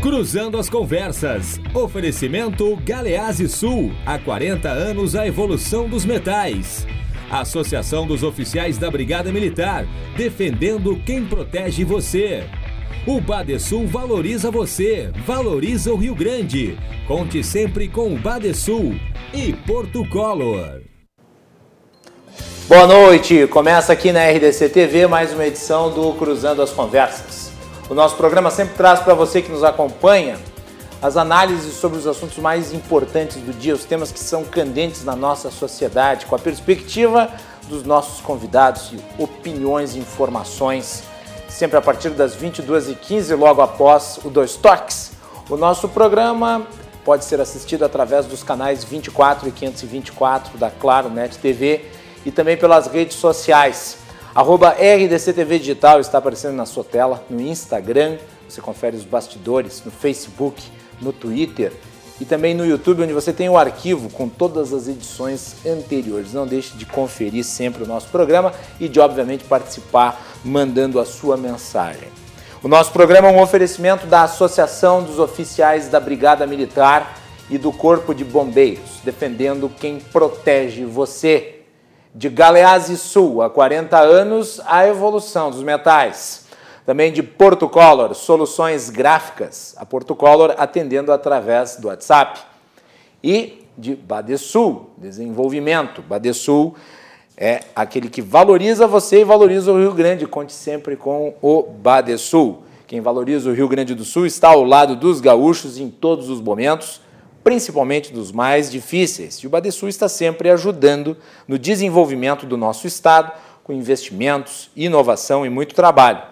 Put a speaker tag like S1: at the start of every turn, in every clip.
S1: Cruzando as Conversas. Oferecimento Galease Sul. Há 40 anos a evolução dos metais. Associação dos Oficiais da Brigada Militar. Defendendo quem protege você. O Badesul valoriza você, valoriza o Rio Grande. Conte sempre com o Badesul e Porto Color.
S2: Boa noite, começa aqui na RDC TV mais uma edição do Cruzando as Conversas. O nosso programa sempre traz para você que nos acompanha as análises sobre os assuntos mais importantes do dia, os temas que são candentes na nossa sociedade, com a perspectiva dos nossos convidados e opiniões e informações sempre a partir das 22h15, logo após o Dois Toques. O nosso programa pode ser assistido através dos canais 24 e 524 da Claro Net TV e também pelas redes sociais. Arroba RDCTV Digital está aparecendo na sua tela, no Instagram, você confere os bastidores, no Facebook, no Twitter e também no YouTube, onde você tem o arquivo com todas as edições anteriores. Não deixe de conferir sempre o nosso programa e de, obviamente, participar mandando a sua mensagem. O nosso programa é um oferecimento da Associação dos Oficiais da Brigada Militar e do Corpo de Bombeiros, defendendo quem protege você. De Galeazzi Sul, há 40 anos, a evolução dos metais também de Portocolor, soluções gráficas. A Portocolor atendendo através do WhatsApp. E de Badesul, desenvolvimento. Badesul é aquele que valoriza você e valoriza o Rio Grande. Conte sempre com o Badesul. Quem valoriza o Rio Grande do Sul está ao lado dos gaúchos em todos os momentos, principalmente dos mais difíceis. E o Badesul está sempre ajudando no desenvolvimento do nosso estado, com investimentos, inovação e muito trabalho.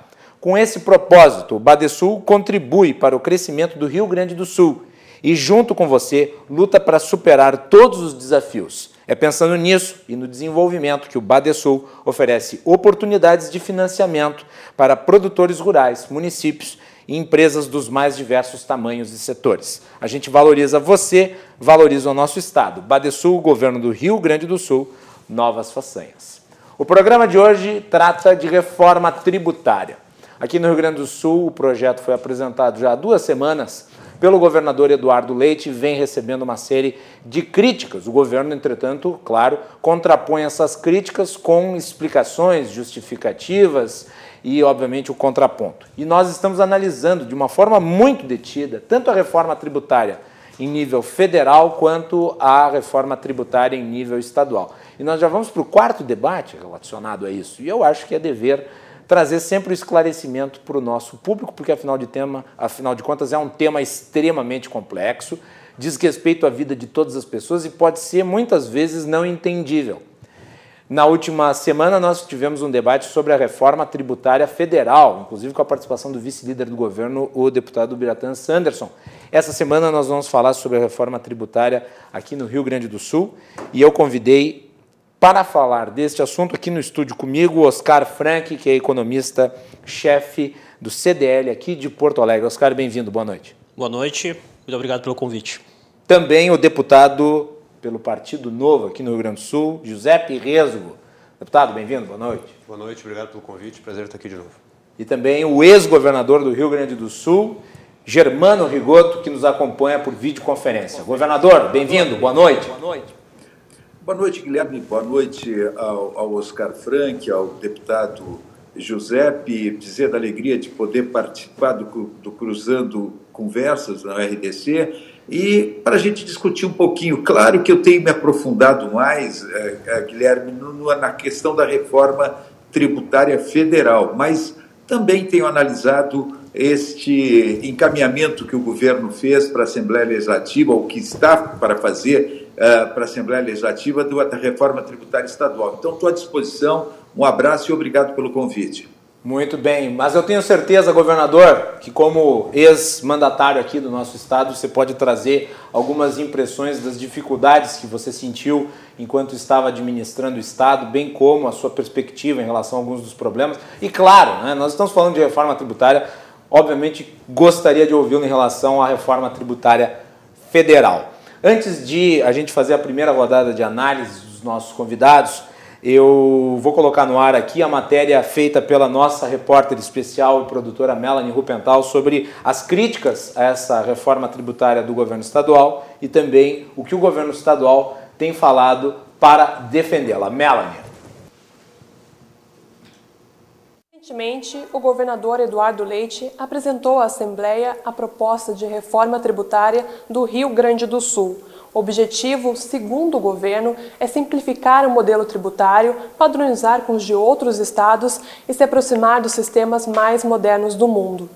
S2: Com esse propósito, o Badesul contribui para o crescimento do Rio Grande do Sul e, junto com você, luta para superar todos os desafios. É pensando nisso e no desenvolvimento que o Badesul oferece oportunidades de financiamento para produtores rurais, municípios e empresas dos mais diversos tamanhos e setores. A gente valoriza você, valoriza o nosso Estado. Badesul, Governo do Rio Grande do Sul, novas façanhas. O programa de hoje trata de reforma tributária. Aqui no Rio Grande do Sul, o projeto foi apresentado já há duas semanas pelo governador Eduardo Leite vem recebendo uma série de críticas. O governo, entretanto, claro, contrapõe essas críticas com explicações justificativas e, obviamente, o contraponto. E nós estamos analisando de uma forma muito detida tanto a reforma tributária em nível federal quanto a reforma tributária em nível estadual. E nós já vamos para o quarto debate relacionado a isso. E eu acho que é dever trazer sempre o esclarecimento para o nosso público, porque afinal de, tema, afinal de contas é um tema extremamente complexo, diz respeito à vida de todas as pessoas e pode ser muitas vezes não entendível. Na última semana, nós tivemos um debate sobre a reforma tributária federal, inclusive com a participação do vice-líder do governo, o deputado Biratan Sanderson. Essa semana, nós vamos falar sobre a reforma tributária aqui no Rio Grande do Sul e eu convidei para falar deste assunto, aqui no estúdio comigo, Oscar Frank, que é economista-chefe do CDL aqui de Porto Alegre. Oscar, bem-vindo, boa noite.
S3: Boa noite, muito obrigado pelo convite.
S2: Também o deputado pelo Partido Novo aqui no Rio Grande do Sul, Giuseppe Resgo. Deputado, bem-vindo, boa noite.
S4: Boa noite, obrigado pelo convite, prazer estar aqui de novo.
S2: E também o ex-governador do Rio Grande do Sul, Germano Rigoto, que nos acompanha por videoconferência. Governador, bem-vindo, boa noite. Boa noite.
S5: Boa noite, Guilherme. Boa noite ao, ao Oscar Frank, ao deputado Giuseppe. Dizer da alegria de poder participar do, do Cruzando Conversas na RDC e para a gente discutir um pouquinho. Claro que eu tenho me aprofundado mais, é, é, Guilherme, na questão da reforma tributária federal, mas também tenho analisado este encaminhamento que o governo fez para a Assembleia Legislativa, ou que está para fazer uh, para a Assembleia Legislativa da reforma tributária estadual. Então, estou à disposição. Um abraço e obrigado pelo convite.
S2: Muito bem, mas eu tenho certeza, governador, que como ex-mandatário aqui do nosso estado, você pode trazer algumas impressões das dificuldades que você sentiu enquanto estava administrando o estado, bem como a sua perspectiva em relação a alguns dos problemas. E claro, né, nós estamos falando de reforma tributária, obviamente gostaria de ouvi-lo em relação à reforma tributária federal. Antes de a gente fazer a primeira rodada de análise dos nossos convidados, Eu vou colocar no ar aqui a matéria feita pela nossa repórter especial e produtora Melanie Rupental sobre as críticas a essa reforma tributária do governo estadual e também o que o governo estadual tem falado para defendê-la. Melanie.
S6: Recentemente, o governador Eduardo Leite apresentou à Assembleia a proposta de reforma tributária do Rio Grande do Sul. O objetivo, segundo o governo, é simplificar o modelo tributário, padronizar com os de outros estados e se aproximar dos sistemas mais modernos do mundo.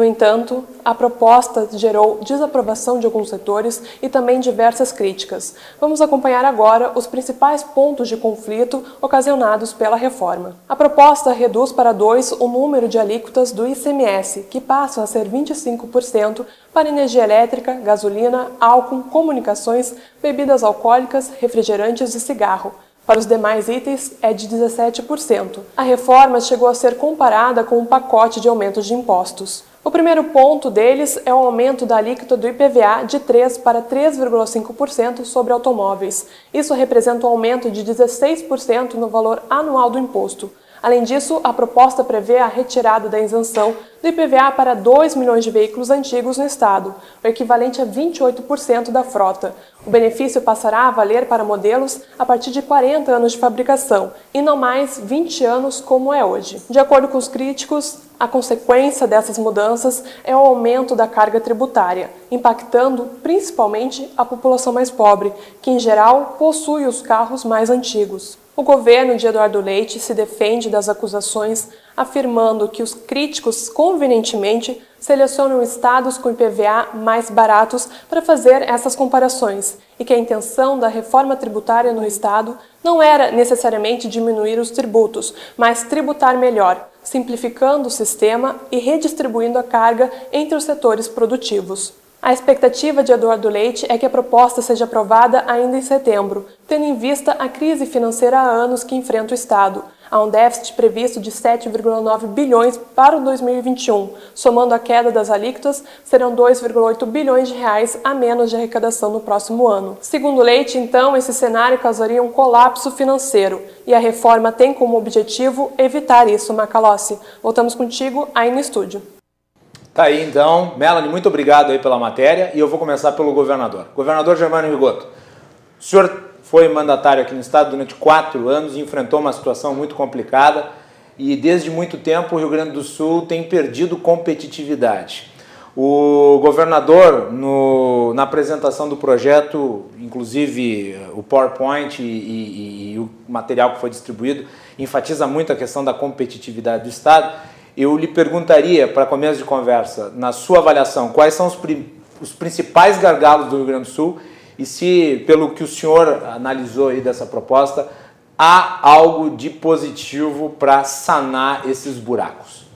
S6: No entanto, a proposta gerou desaprovação de alguns setores e também diversas críticas. Vamos acompanhar agora os principais pontos de conflito ocasionados pela reforma. A proposta reduz para dois o número de alíquotas do ICMS, que passam a ser 25% para energia elétrica, gasolina, álcool, comunicações, bebidas alcoólicas, refrigerantes e cigarro. Para os demais itens, é de 17%. A reforma chegou a ser comparada com um pacote de aumentos de impostos. O primeiro ponto deles é o aumento da alíquota do IPVA de 3 para 3,5% sobre automóveis. Isso representa um aumento de 16% no valor anual do imposto. Além disso, a proposta prevê a retirada da isenção do IPVA para 2 milhões de veículos antigos no estado, o equivalente a 28% da frota. O benefício passará a valer para modelos a partir de 40 anos de fabricação e não mais 20 anos como é hoje. De acordo com os críticos, a consequência dessas mudanças é o aumento da carga tributária, impactando principalmente a população mais pobre, que em geral possui os carros mais antigos. O governo de Eduardo Leite se defende das acusações, afirmando que os críticos convenientemente selecionam estados com IPVA mais baratos para fazer essas comparações e que a intenção da reforma tributária no estado não era necessariamente diminuir os tributos, mas tributar melhor, simplificando o sistema e redistribuindo a carga entre os setores produtivos. A expectativa de Eduardo Leite é que a proposta seja aprovada ainda em setembro, tendo em vista a crise financeira há anos que enfrenta o Estado. Há um déficit previsto de 7,9 bilhões para o 2021. Somando a queda das alíquotas, serão 2,8 bilhões de reais a menos de arrecadação no próximo ano. Segundo Leite, então, esse cenário causaria um colapso financeiro e a reforma tem como objetivo evitar isso, Macalossi. Voltamos contigo aí no estúdio.
S2: Tá aí então, Melanie, muito obrigado aí pela matéria e eu vou começar pelo governador. Governador Germano Rigoto, o senhor foi mandatário aqui no estado durante quatro anos e enfrentou uma situação muito complicada e desde muito tempo o Rio Grande do Sul tem perdido competitividade. O governador, no, na apresentação do projeto, inclusive o PowerPoint e, e, e o material que foi distribuído, enfatiza muito a questão da competitividade do Estado eu lhe perguntaria, para começo de conversa, na sua avaliação, quais são os, os, principais gargalos do Rio Grande do Sul e se, pelo que o senhor analisou aí dessa proposta, há algo de positivo para sanar esses buracos?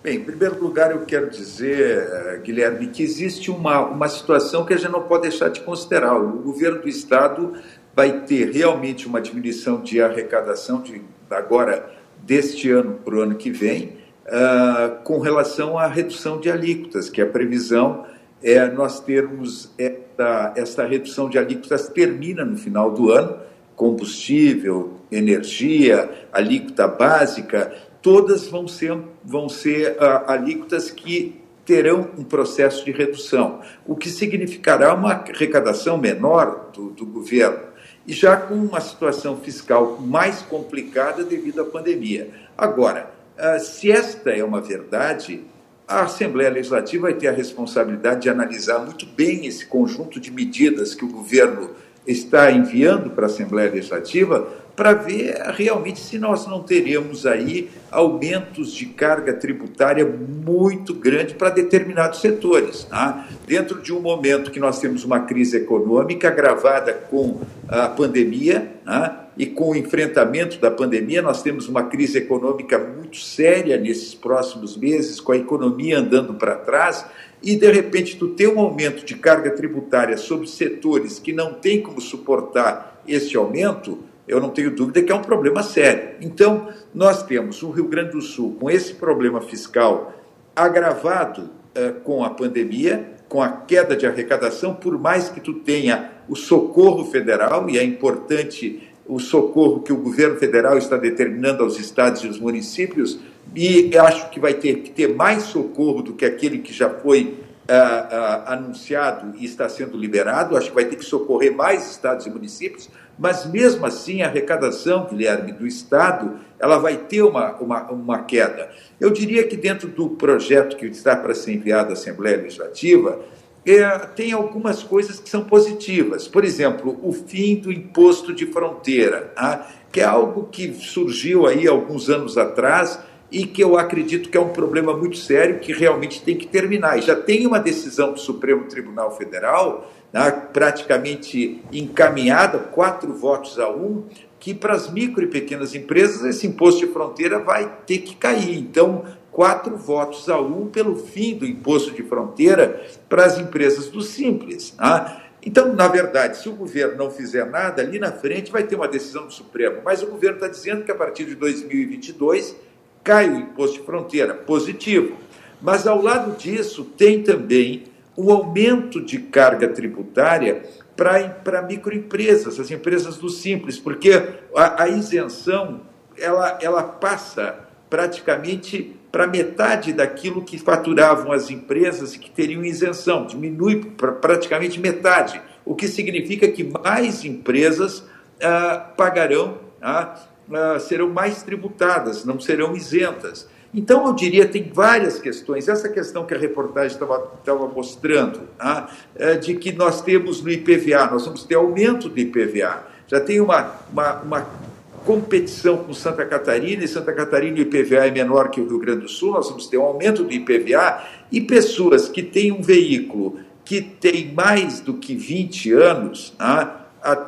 S5: Bem, em primeiro lugar, eu quero dizer, eh, Guilherme, que existe uma, uma situação que a gente não pode deixar de considerar. O governo do Estado vai ter realmente uma diminuição de arrecadação de agora deste ano para o ano que vem, uh, com relação à redução de alíquotas, que a previsão é nós termos esta, esta redução de alíquotas termina no final do ano, combustível, energia, alíquota básica, todas vão ser, vão ser uh, alíquotas que terão um processo de redução, o que significará uma arrecadação menor do, do governo e já com uma situação fiscal mais complicada devido à pandemia. Agora, ah, se esta é uma verdade, a Assembleia Legislativa vai ter a responsabilidade de analisar muito bem esse conjunto de medidas que o governo está enviando para a Assembleia Legislativa para ver realmente se nós não teremos aí aumentos de carga tributária muito grande para determinados setores. Tá? Dentro de um momento que nós temos uma crise econômica agravada com a pandemia, tá? E com o enfrentamento da pandemia, nós temos uma crise econômica muito séria nesses próximos meses, com a economia andando para trás, e de repente tu tem um aumento de carga tributária sobre setores que não têm como suportar esse aumento, eu não tenho dúvida que é um problema sério. Então, nós temos o Rio Grande do Sul com esse problema fiscal agravado eh, com a pandemia, com a queda de arrecadação, por mais que tu tenha o socorro federal, e é importante o socorro que o governo federal está determinando aos estados e aos municípios, e acho que vai ter que ter mais socorro do que aquele que já foi ah, ah, anunciado e está sendo liberado. Acho que vai ter que socorrer mais estados e municípios, mas mesmo assim a arrecadação, Guilherme, do Estado, ela vai ter uma, uma, uma queda. Eu diria que dentro do projeto que está para ser enviado à Assembleia Legislativa, é, tem algumas coisas que são positivas. Por exemplo, o fim do imposto de fronteira, tá? que é algo que surgiu aí alguns anos atrás e que eu acredito que é um problema muito sério que realmente tem que terminar. E já tem uma decisão do Supremo Tribunal Federal, né, praticamente encaminhada, quatro votos a um, que para as micro e pequenas empresas esse imposto de fronteira vai ter que cair. Então, quatro votos a um pelo fim do imposto de fronteira para as empresas do Simples. Né? Então, na verdade, se o governo não fizer nada, ali na frente vai ter uma decisão do Supremo. Mas o governo está dizendo que a partir de 2022 cai o imposto de fronteira. Positivo. Mas ao lado disso, tem também o aumento de carga tributária para microempresas, as empresas do Simples, porque a, a isenção ela, ela passa praticamente para metade daquilo que faturavam as empresas e que teriam isenção, diminui para praticamente metade, o que significa que mais empresas ah, pagarão, ah, ah, serão mais tributadas, não serão isentas. Então, eu diria, tem várias questões. Essa questão que a reportagem estava mostrando, tá? é de que nós temos no IPVA, nós vamos ter aumento do IPVA. Já tem uma, uma, uma competição com Santa Catarina, e Santa Catarina o IPVA é menor que o Rio Grande do Sul, nós vamos ter um aumento do IPVA, e pessoas que têm um veículo que tem mais do que 20 anos, tá? a,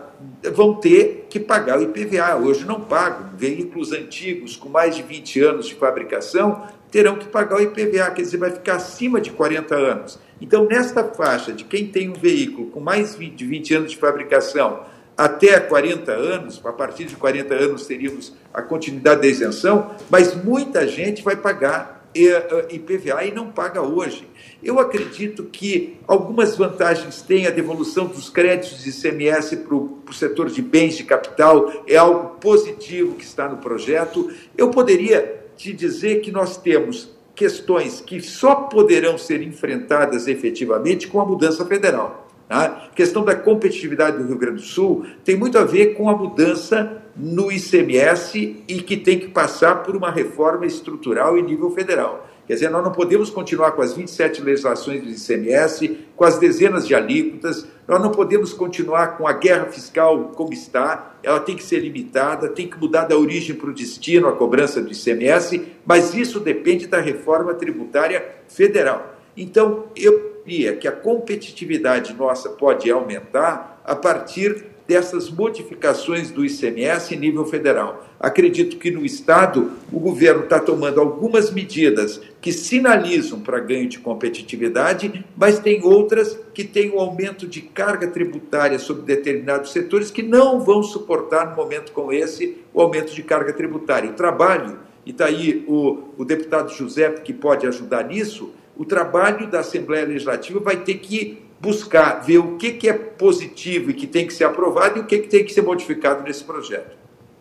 S5: vão ter que pagar o IPVA. Hoje não pagam. Veículos antigos com mais de 20 anos de fabricação terão que pagar o IPVA, quer dizer, vai ficar acima de 40 anos. Então, nesta faixa de quem tem um veículo com mais de 20 anos de fabricação até 40 anos, a partir de 40 anos teríamos a continuidade da isenção, mas muita gente vai pagar IPVA e não paga hoje. Eu acredito que algumas vantagens tem a devolução dos créditos de ICMS para o setor de bens de capital, é algo positivo que está no projeto. Eu poderia te dizer que nós temos questões que só poderão ser enfrentadas efetivamente com a mudança federal. Tá? A questão da competitividade do Rio Grande do Sul tem muito a ver com a mudança no ICMS e que tem que passar por uma reforma estrutural em nível federal. Quer dizer, nós não podemos continuar com as 27 legislações do ICMS, com as dezenas de alíquotas, nós não podemos continuar com a guerra fiscal como está, ela tem que ser limitada, tem que mudar da origem para o destino a cobrança do ICMS, mas isso depende da reforma tributária federal. Então, eu que a competitividade nossa pode aumentar a partir dessas modificações do ICMS em nível federal. Acredito que no Estado o governo está tomando algumas medidas que sinalizam para ganho de competitividade, mas tem outras que têm um aumento de carga tributária sobre determinados setores que não vão suportar, no momento como esse, o aumento de carga tributária. O trabalho, e está aí o, o deputado José que pode ajudar nisso, o trabalho da Assembleia Legislativa vai ter que buscar ver o que, que é positivo e que tem que ser aprovado e o que, que tem que ser modificado nesse projeto.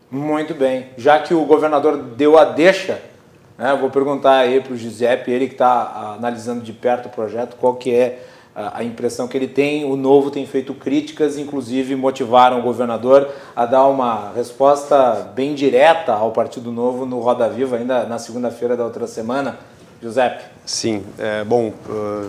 S2: Muito bem. Já que o governador deu a deixa, né, vou perguntar aí para o Giuseppe, ele que está analisando de perto o projeto, qual que é a impressão que ele tem. O Novo tem feito críticas, inclusive motivaram o governador a dar uma resposta bem direta ao Partido Novo no Roda Viva, ainda na segunda-feira da outra semana. Giuseppe.
S4: Sim, é, bom,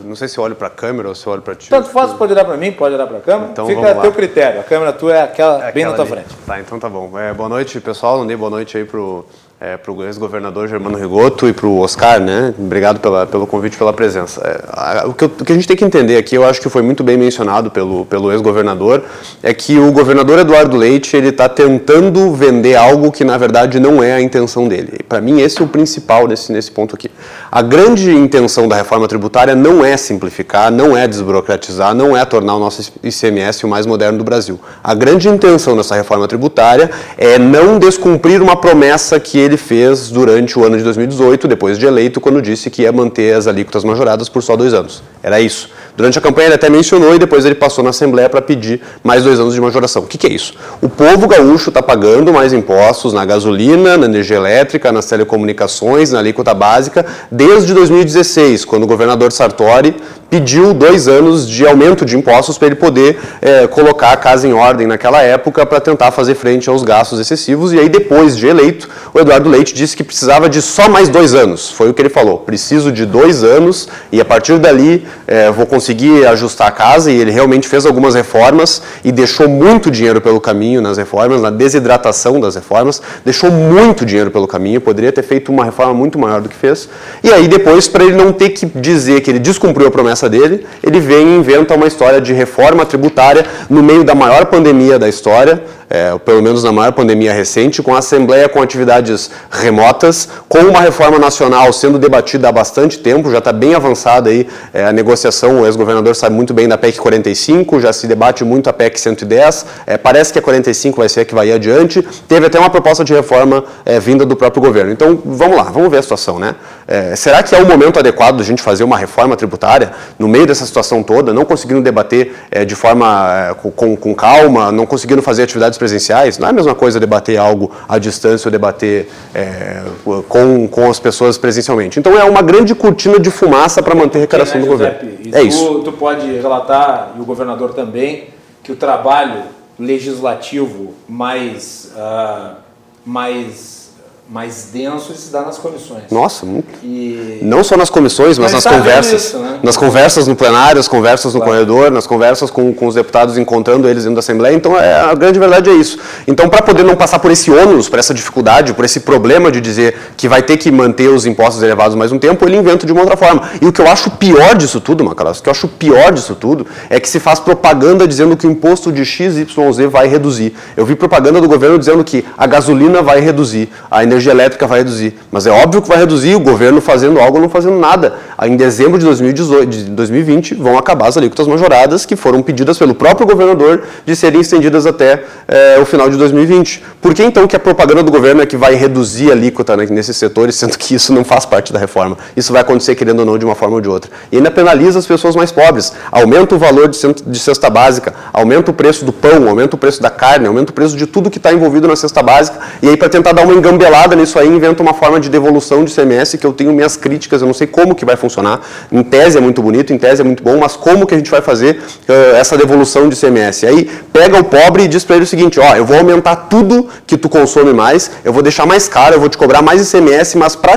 S4: não sei se eu olho para a câmera ou se eu olho para ti.
S2: Tanto faz, pode olhar para mim, pode olhar para a câmera.
S4: Então,
S2: Fica a teu critério. A câmera tua é aquela, é bem na tua ali. frente.
S4: Tá, então tá bom. É, boa noite, pessoal. Não dei boa noite aí pro é, para o ex-governador Germano Rigoto e para o Oscar, né? Obrigado pela, pelo convite, pela presença. É, a, o, que o, que a gente tem que entender aqui, eu acho que foi muito bem mencionado pelo, pelo ex-governador, é que o governador Eduardo Leite ele está tentando vender algo que na verdade não é a intenção dele. Para mim esse é o principal nesse, nesse ponto aqui. A grande intenção da reforma tributária não é simplificar, não é desburocratizar, não é tornar o nosso ICMS o mais moderno do Brasil. A grande intenção dessa reforma tributária é não descumprir uma promessa que ele fez durante o ano de 2018, depois de eleito, quando disse que ia manter as alíquotas majoradas por só dois anos. Era isso. Durante a campanha ele até mencionou e depois ele passou na Assembleia para pedir mais dois anos de majoração. O que, que é isso? O povo gaúcho está pagando mais impostos na gasolina, na energia elétrica, nas telecomunicações, na alíquota básica, desde 2016, quando o governador Sartori pediu dois anos de aumento de impostos para ele poder é, colocar a casa em ordem naquela época para tentar fazer frente aos gastos excessivos. E aí, depois de eleito, o Eduardo Leite disse que precisava de só mais dois anos. Foi o que ele falou. Preciso de dois anos e a partir dali é, vou conseguir ajustar a casa. E ele realmente fez algumas reformas e deixou muito dinheiro pelo caminho nas reformas, na desidratação das reformas. Deixou muito dinheiro pelo caminho. Poderia ter feito uma reforma muito maior do que fez. E aí, depois, para ele não ter que dizer que ele descumpriu a promessa dele, ele vem e inventa uma história de reforma tributária no meio da maior pandemia da história, é, pelo menos na maior pandemia recente, com a Assembleia com atividades remotas, com uma reforma nacional sendo debatida há bastante tempo, já está bem avançada aí é, a negociação, o ex-governador sabe muito bem da PEC 45, já se debate muito a PEC 110, é, parece que a 45 vai ser a que vai adiante, teve até uma proposta de reforma é, vinda do próprio governo. Então, vamos lá, vamos ver a situação, né? É, será que é o momento adequado de a gente fazer uma reforma tributária no meio dessa situação toda, não conseguindo debater é, de forma com, com calma, não conseguindo fazer atividades presenciais, não é a mesma coisa debater algo à distância ou debater é, com, com as pessoas presencialmente. Então é uma grande cortina de fumaça para manter a arrecadação do governo.
S2: é isso. Tu pode relatar, e o governador também, que o trabalho legislativo mais, uh, mais mais denso se dá nas comissões.
S4: Nossa, muito. E... não só nas comissões, mas, mas nas conversas. Isso, né? Nas conversas no plenário, as conversas no claro. corredor, nas conversas com, com os deputados encontrando eles dentro da Assembleia. Então, é, a grande verdade é isso. Então, para poder não passar por esse ônus, por essa dificuldade, por esse problema de dizer que vai ter que manter os impostos elevados mais um tempo, ele inventa de uma outra forma. E o que eu acho pior disso tudo, Macalas, o que eu acho pior disso tudo é que se faz propaganda dizendo que o imposto de XYZ vai reduzir. Eu vi propaganda do governo dizendo que a gasolina vai reduzir, a energia energia elétrica vai reduzir. Mas é óbvio que vai reduzir o governo fazendo algo ou não fazendo nada. Em dezembro de, 2018, de 2020 vão acabar as alíquotas majoradas que foram pedidas pelo próprio governador de serem estendidas até é, o final de 2020. Por que então que a propaganda do governo é que vai reduzir a alíquota né, nesses setores, sendo que isso não faz parte da reforma? Isso vai acontecer, querendo ou não, de uma forma ou de outra. E ainda penaliza as pessoas mais pobres. Aumenta o valor de cesta básica, aumenta o preço do pão, aumenta o preço da carne, aumenta o preço de tudo que está envolvido na cesta básica. E aí, para tentar dar uma engambelada nisso aí, inventa uma forma de devolução de CMS que eu tenho minhas críticas, eu não sei como que vai funcionar. Em tese é muito bonito, em tese é muito bom, mas como que a gente vai fazer uh, essa devolução de CMS? Aí pega o pobre e diz para ele o seguinte, ó, eu vou aumentar tudo que tu consome mais, eu vou deixar mais caro, eu vou te cobrar mais ICMS, mas para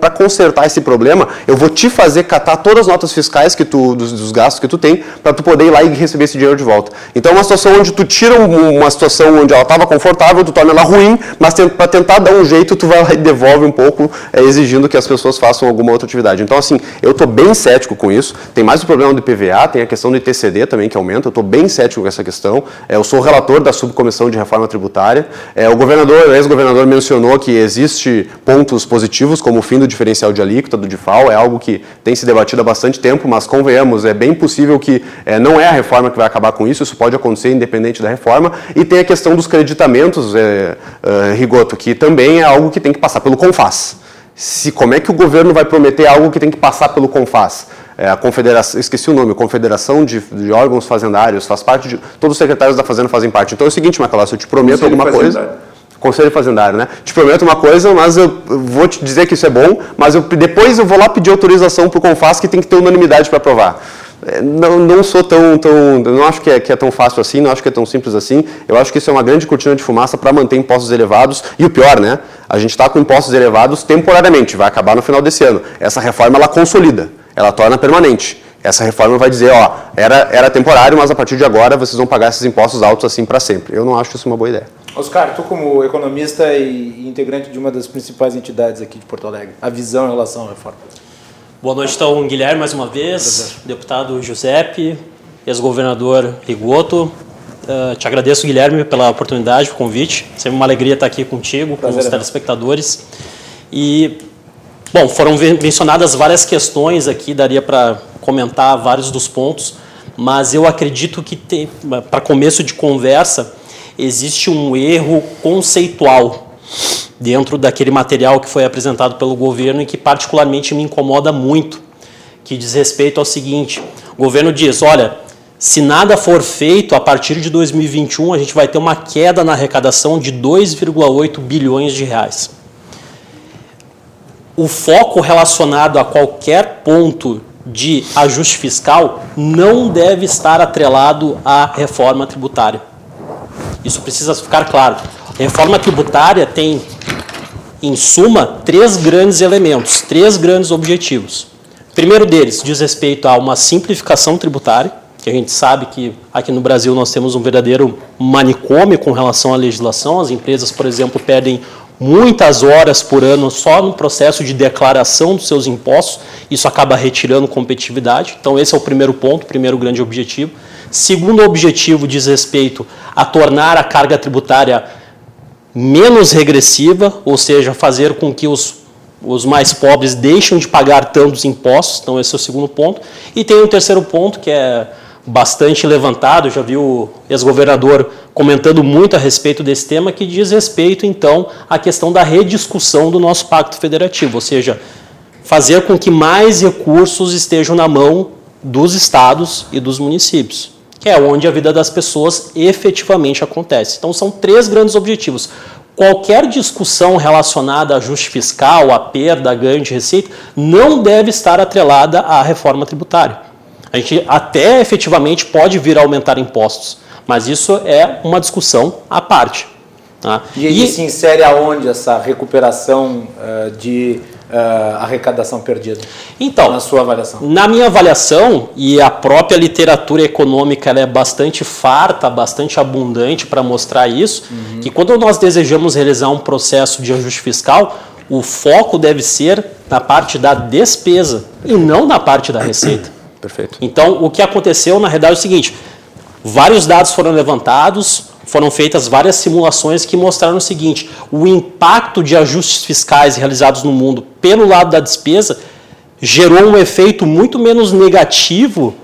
S4: para consertar esse problema, eu vou te fazer catar todas as notas fiscais que tu dos, dos gastos que tu tem, para tu poder ir lá e receber esse dinheiro de volta. Então é uma situação onde tu tira uma situação onde ela estava confortável, tu torna ela ruim, mas para tentar dar um jeito jeito tu vai lá e devolve um pouco, é, exigindo que as pessoas façam alguma outra atividade. Então, assim, eu estou bem cético com isso. Tem mais o problema do IPVA, tem a questão do ITCD também que aumenta. Eu estou bem cético com essa questão. É, eu sou relator da subcomissão de reforma tributária. É, o governador, o ex-governador mencionou que existe pontos positivos, como o fim do diferencial de alíquota, do DIFAL. É algo que tem se debatido há bastante tempo, mas convenhamos, é bem possível que é, não é a reforma que vai acabar com isso. Isso pode acontecer independente da reforma. E tem a questão dos creditamentos, é, é, Rigoto, que também é algo que tem que passar pelo CONFAS. Se, como é que o governo vai prometer algo que tem que passar pelo CONFAS? É, a confederação, esqueci o nome, Confederação de, de, Órgãos Fazendários, faz parte de. Todos os secretários da Fazenda fazem parte. Então é o seguinte, Macalós, eu te prometo Conselho alguma coisa. Conselho Fazendário, né? Te prometo uma coisa, mas eu vou te dizer que isso é bom, mas eu, depois eu vou lá pedir autorização para o CONFAS que tem que ter unanimidade para aprovar. É, não, não sou tão, tão. Não acho que é, que é tão fácil assim, não acho que é tão simples assim. Eu acho que isso é uma grande cortina de fumaça para manter impostos elevados. E o pior, né? A gente está com impostos elevados temporariamente, vai acabar no final desse ano. Essa reforma ela consolida, ela torna permanente. Essa reforma vai dizer, ó, era, era temporário, mas a partir de agora vocês vão pagar esses impostos altos assim para sempre. Eu não acho isso uma boa ideia.
S2: Oscar, tu como economista e integrante de uma das principais entidades aqui de Porto Alegre, a visão em relação à reforma?
S3: Boa noite, então, Guilherme, mais uma vez, deputado Giuseppe, ex-governador Rigoto. Uh, te agradeço, Guilherme, pela oportunidade, pelo convite. Sempre uma alegria estar aqui contigo, Prazer, com os telespectadores. E, bom, foram mencionadas várias questões aqui, daria para comentar vários dos pontos, mas eu acredito que, para começo de conversa, existe um erro conceitual dentro daquele material que foi apresentado pelo governo e que particularmente me incomoda muito, que diz respeito ao seguinte: o governo diz, olha, se nada for feito, a partir de 2021 a gente vai ter uma queda na arrecadação de 2,8 bilhões de reais. O foco relacionado a qualquer ponto de ajuste fiscal não deve estar atrelado à reforma tributária. Isso precisa ficar claro. A reforma tributária tem, em suma, três grandes elementos, três grandes objetivos. O primeiro deles diz respeito a uma simplificação tributária, que a gente sabe que aqui no Brasil nós temos um verdadeiro manicômio com relação à legislação. As empresas, por exemplo, perdem muitas horas por ano só no processo de declaração dos seus impostos, isso acaba retirando competitividade. Então, esse é o primeiro ponto, o primeiro grande objetivo. Segundo objetivo diz respeito a tornar a carga tributária menos regressiva, ou seja, fazer com que os, os mais pobres deixem de pagar tantos impostos. Então, esse é o segundo ponto. E tem um terceiro ponto que é bastante levantado, já vi o ex-governador comentando muito a respeito desse tema, que diz respeito, então, à questão da rediscussão do nosso pacto federativo, ou seja, fazer com que mais recursos estejam na mão dos estados e dos municípios, é onde a vida das pessoas efetivamente acontece. Então, são três grandes objetivos. Qualquer discussão relacionada a ajuste fiscal, a perda, a ganho de receita, não deve estar atrelada à reforma tributária. A gente até efetivamente pode vir a aumentar impostos, mas isso é uma discussão à parte.
S2: Tá? E aí e, se insere aonde essa recuperação uh, de uh, arrecadação perdida?
S3: Então,
S2: na sua avaliação?
S3: Na minha avaliação, e a própria literatura econômica é bastante farta, bastante abundante para mostrar isso, uhum. que quando nós desejamos realizar um processo de ajuste fiscal, o foco deve ser na parte da despesa e não na parte da receita.
S2: Perfeito.
S3: Então, o que aconteceu na realidade é o seguinte: vários dados foram levantados, foram feitas várias simulações que mostraram o seguinte: o impacto de ajustes fiscais realizados no mundo pelo lado da despesa gerou um efeito muito menos negativo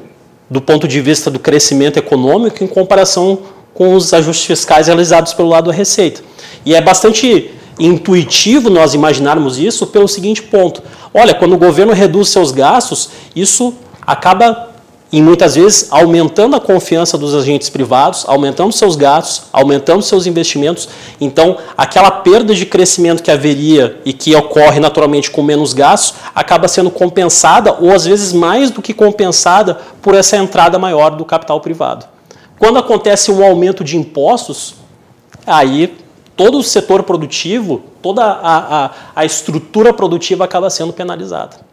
S3: do ponto de vista do crescimento econômico em comparação com os ajustes fiscais realizados pelo lado da receita. E é bastante intuitivo nós imaginarmos isso pelo seguinte ponto: olha, quando o governo reduz seus gastos, isso acaba e muitas vezes aumentando a confiança dos agentes privados, aumentando seus gastos, aumentando seus investimentos. Então, aquela perda de crescimento que haveria e que ocorre naturalmente com menos gastos, acaba sendo compensada ou às vezes mais do que compensada por essa entrada maior do capital privado. Quando acontece um aumento de impostos, aí todo o setor produtivo, toda a, a, a estrutura produtiva acaba sendo penalizada.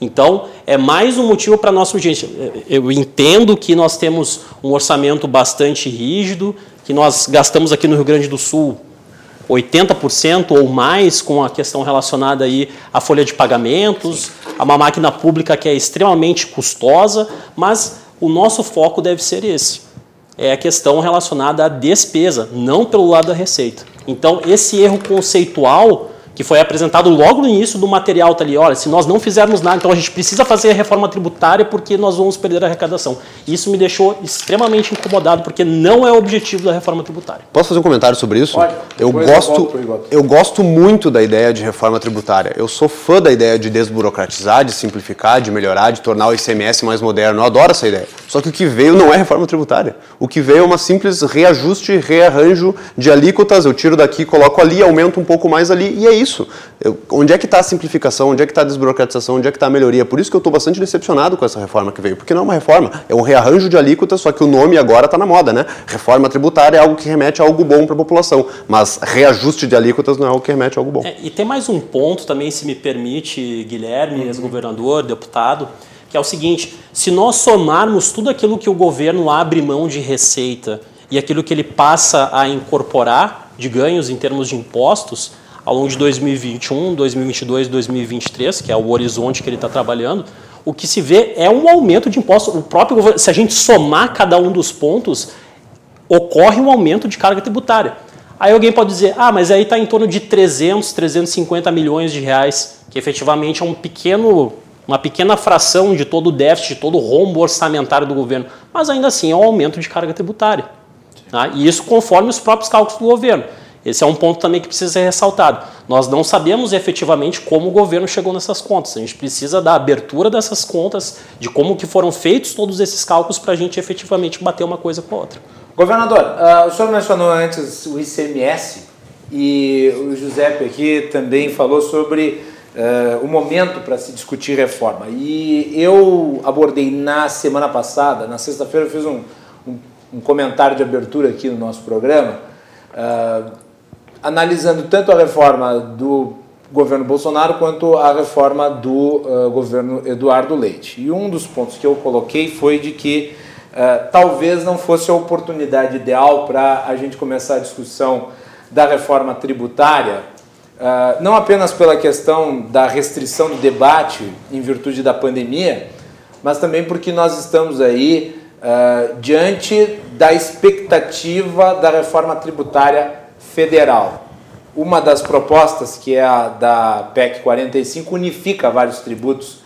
S3: Então, é mais um motivo para nossa urgência. Eu entendo que nós temos um orçamento bastante rígido, que nós gastamos aqui no Rio Grande do Sul 80% ou mais com a questão relacionada aí à folha de pagamentos, a uma máquina pública que é extremamente custosa, mas o nosso foco deve ser esse. É a questão relacionada à despesa, não pelo lado da receita. Então, esse erro conceitual que foi apresentado logo no início do material, tá ali, olha, se nós não fizermos nada, então a gente precisa fazer a reforma tributária porque nós vamos perder a arrecadação. Isso me deixou extremamente incomodado porque não é o objetivo da reforma tributária.
S4: Posso fazer um comentário sobre isso?
S2: Pode.
S4: Eu gosto, eu gosto muito da ideia de reforma tributária. Eu sou fã da ideia de desburocratizar, de simplificar, de melhorar, de tornar o ICMS mais moderno. Eu adoro essa ideia. Só que o que veio não é reforma tributária. O que veio é uma simples reajuste, rearranjo de alíquotas. Eu tiro daqui, coloco ali, aumento um pouco mais ali e é isso isso. Eu, onde é que está a simplificação, onde é que está a desburocratização, onde é que está a melhoria? Por isso que eu estou bastante decepcionado com essa reforma que veio, porque não é uma reforma, é um rearranjo de alíquotas, só que o nome agora está na moda, né? Reforma tributária é algo que remete a algo bom para a população, mas reajuste de alíquotas não é algo que remete a algo bom. É,
S3: e tem mais um ponto também, se me permite, Guilherme, uhum. ex-governador, deputado, que é o seguinte: se nós somarmos tudo aquilo que o governo abre mão de receita e aquilo que ele passa a incorporar de ganhos em termos de impostos, ao longo de 2021, 2022, 2023, que é o horizonte que ele está trabalhando, o que se vê é um aumento de impostos. O próprio governo, se a gente somar cada um dos pontos, ocorre um aumento de carga tributária. Aí alguém pode dizer, ah, mas aí está em torno de 300, 350 milhões de reais, que efetivamente é um pequeno, uma pequena fração de todo o déficit, de todo o rombo orçamentário do governo. Mas ainda assim é um aumento de carga tributária. Tá? E isso conforme os próprios cálculos do governo. Esse é um ponto também que precisa ser ressaltado. Nós não sabemos efetivamente como o governo chegou nessas contas. A gente precisa da abertura dessas contas, de como que foram feitos todos esses cálculos para a gente efetivamente bater uma coisa com a outra.
S2: Governador, uh, o senhor mencionou antes o ICMS e o Giuseppe aqui também falou sobre uh, o momento para se discutir reforma. E eu abordei na semana passada, na sexta-feira, eu fiz um, um, um, comentário de abertura aqui no nosso programa. Uh, analisando tanto a reforma do governo Bolsonaro quanto a reforma do uh, governo Eduardo Leite. E um dos pontos que eu coloquei foi de que uh, talvez não fosse a oportunidade ideal para a gente começar a discussão da reforma tributária, uh, não apenas pela questão da restrição do debate em virtude da pandemia, mas também porque nós estamos aí diante da expectativa da reforma tributária federal. Uma das propostas, que é a da PEC 45, unifica vários tributos,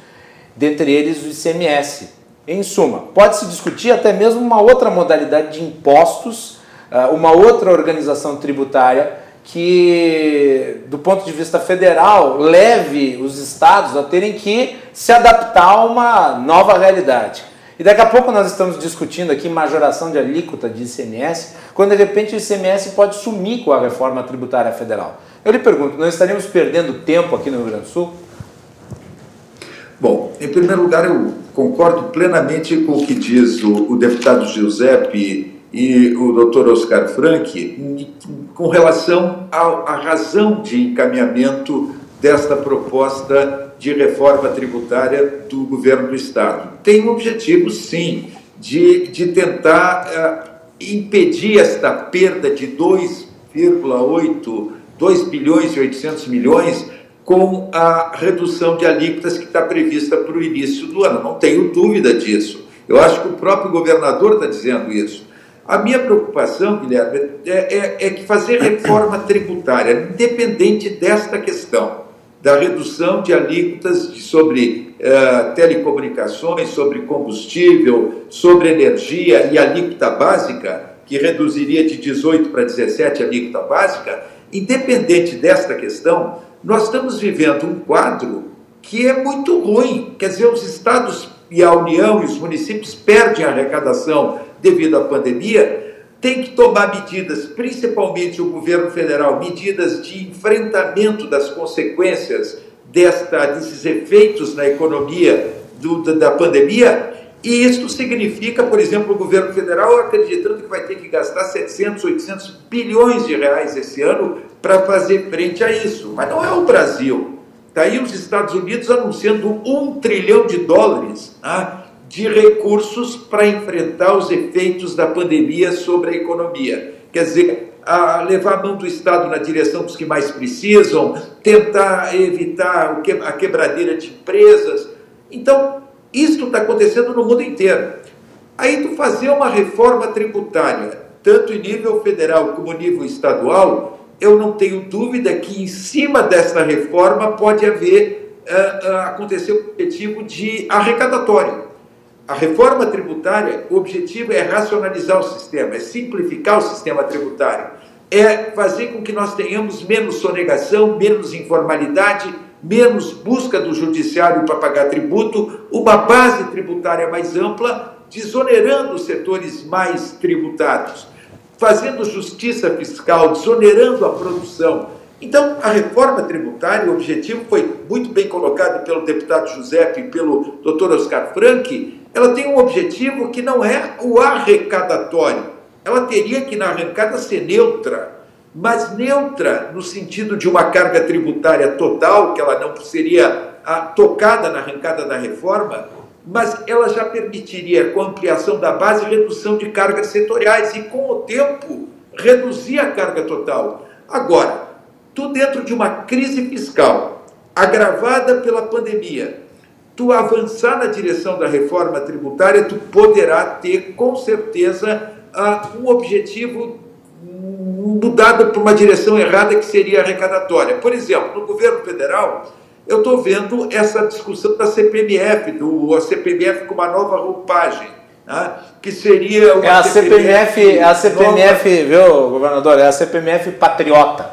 S2: dentre eles o ICMS. Em suma, pode-se discutir até mesmo uma outra modalidade de impostos, ah, uma outra organização tributária que, do ponto de vista federal, leve os estados a terem que se adaptar a uma nova realidade. E daqui a pouco nós estamos discutindo aqui majoração de alíquota de ICMS, quando de repente o ICMS pode sumir com a reforma tributária federal. Eu lhe pergunto, nós estaríamos perdendo tempo aqui no Rio Grande do Sul?
S5: Bom, em primeiro lugar, eu concordo plenamente com o que diz o, o deputado Giuseppe e o doutor Oscar Frank com relação à razão de encaminhamento desta proposta de reforma tributária do governo do Estado. Tem um objetivo, sim, de, de tentar uh, impedir esta perda de 2,8, 2 bilhões e 800 milhões com a redução de alíquotas que está prevista para o início do ano. Não tenho dúvida disso. Eu acho que o próprio governador está dizendo isso. A minha preocupação, Guilherme, é, é, é que fazer reforma tributária, independente desta questão, da redução de alíquotas sobre uh, telecomunicações, sobre combustível, sobre energia e alíquota básica, que reduziria de 18 para 17 a alíquota básica, independente desta questão, nós estamos vivendo um quadro que é muito ruim. Quer dizer, os estados e a União e os municípios perdem a arrecadação devido à pandemia, tem que tomar medidas, principalmente o governo federal, medidas de enfrentamento das consequências desta, desses efeitos na economia do, da pandemia. E isso significa, por exemplo, o governo federal acreditando que vai ter que gastar 700, 800 bilhões de reais esse ano para fazer frente a isso. Mas não é o Brasil. Está aí os Estados Unidos anunciando um trilhão de dólares. Ah, de recursos para enfrentar os efeitos da pandemia sobre a economia. Quer dizer, a levar a mão do Estado na direção dos que mais precisam, tentar evitar a quebradeira de empresas. Então, isso está acontecendo no mundo inteiro. Aí tu fazer uma reforma tributária, tanto em nível federal como nível estadual, eu não tenho dúvida que em cima dessa reforma pode haver uh, uh, acontecer o objetivo de arrecadatório a reforma tributária, o objetivo é racionalizar o sistema, é simplificar o sistema tributário, é fazer com que nós tenhamos menos sonegação, menos informalidade, menos busca do judiciário para pagar tributo, uma base tributária mais ampla, desonerando os setores mais tributados, fazendo justiça fiscal, desonerando a produção. Então, a reforma tributária, o objetivo foi muito bem colocado pelo deputado Giuseppe e pelo doutor Oscar Frank, ela tem um objetivo que não é o arrecadatório. Ela teria que, na arrancada, ser neutra, mas neutra no sentido de uma carga tributária total, que ela não seria a, tocada na arrancada da reforma, mas ela já permitiria, com ampliação da base, redução de cargas setoriais e, com o tempo, reduzir a carga total. Agora, tu dentro de uma crise fiscal agravada pela pandemia, tu avançar na direção da reforma tributária, tu poderá ter com certeza um objetivo mudado para uma direção errada que seria arrecadatória. Por exemplo, no governo federal, eu estou vendo essa discussão da CPMF, do a CPMF com uma nova roupagem. né, que seria uma
S2: é a CPMF, é a CPMF, viu, governador? É a CPMF patriota.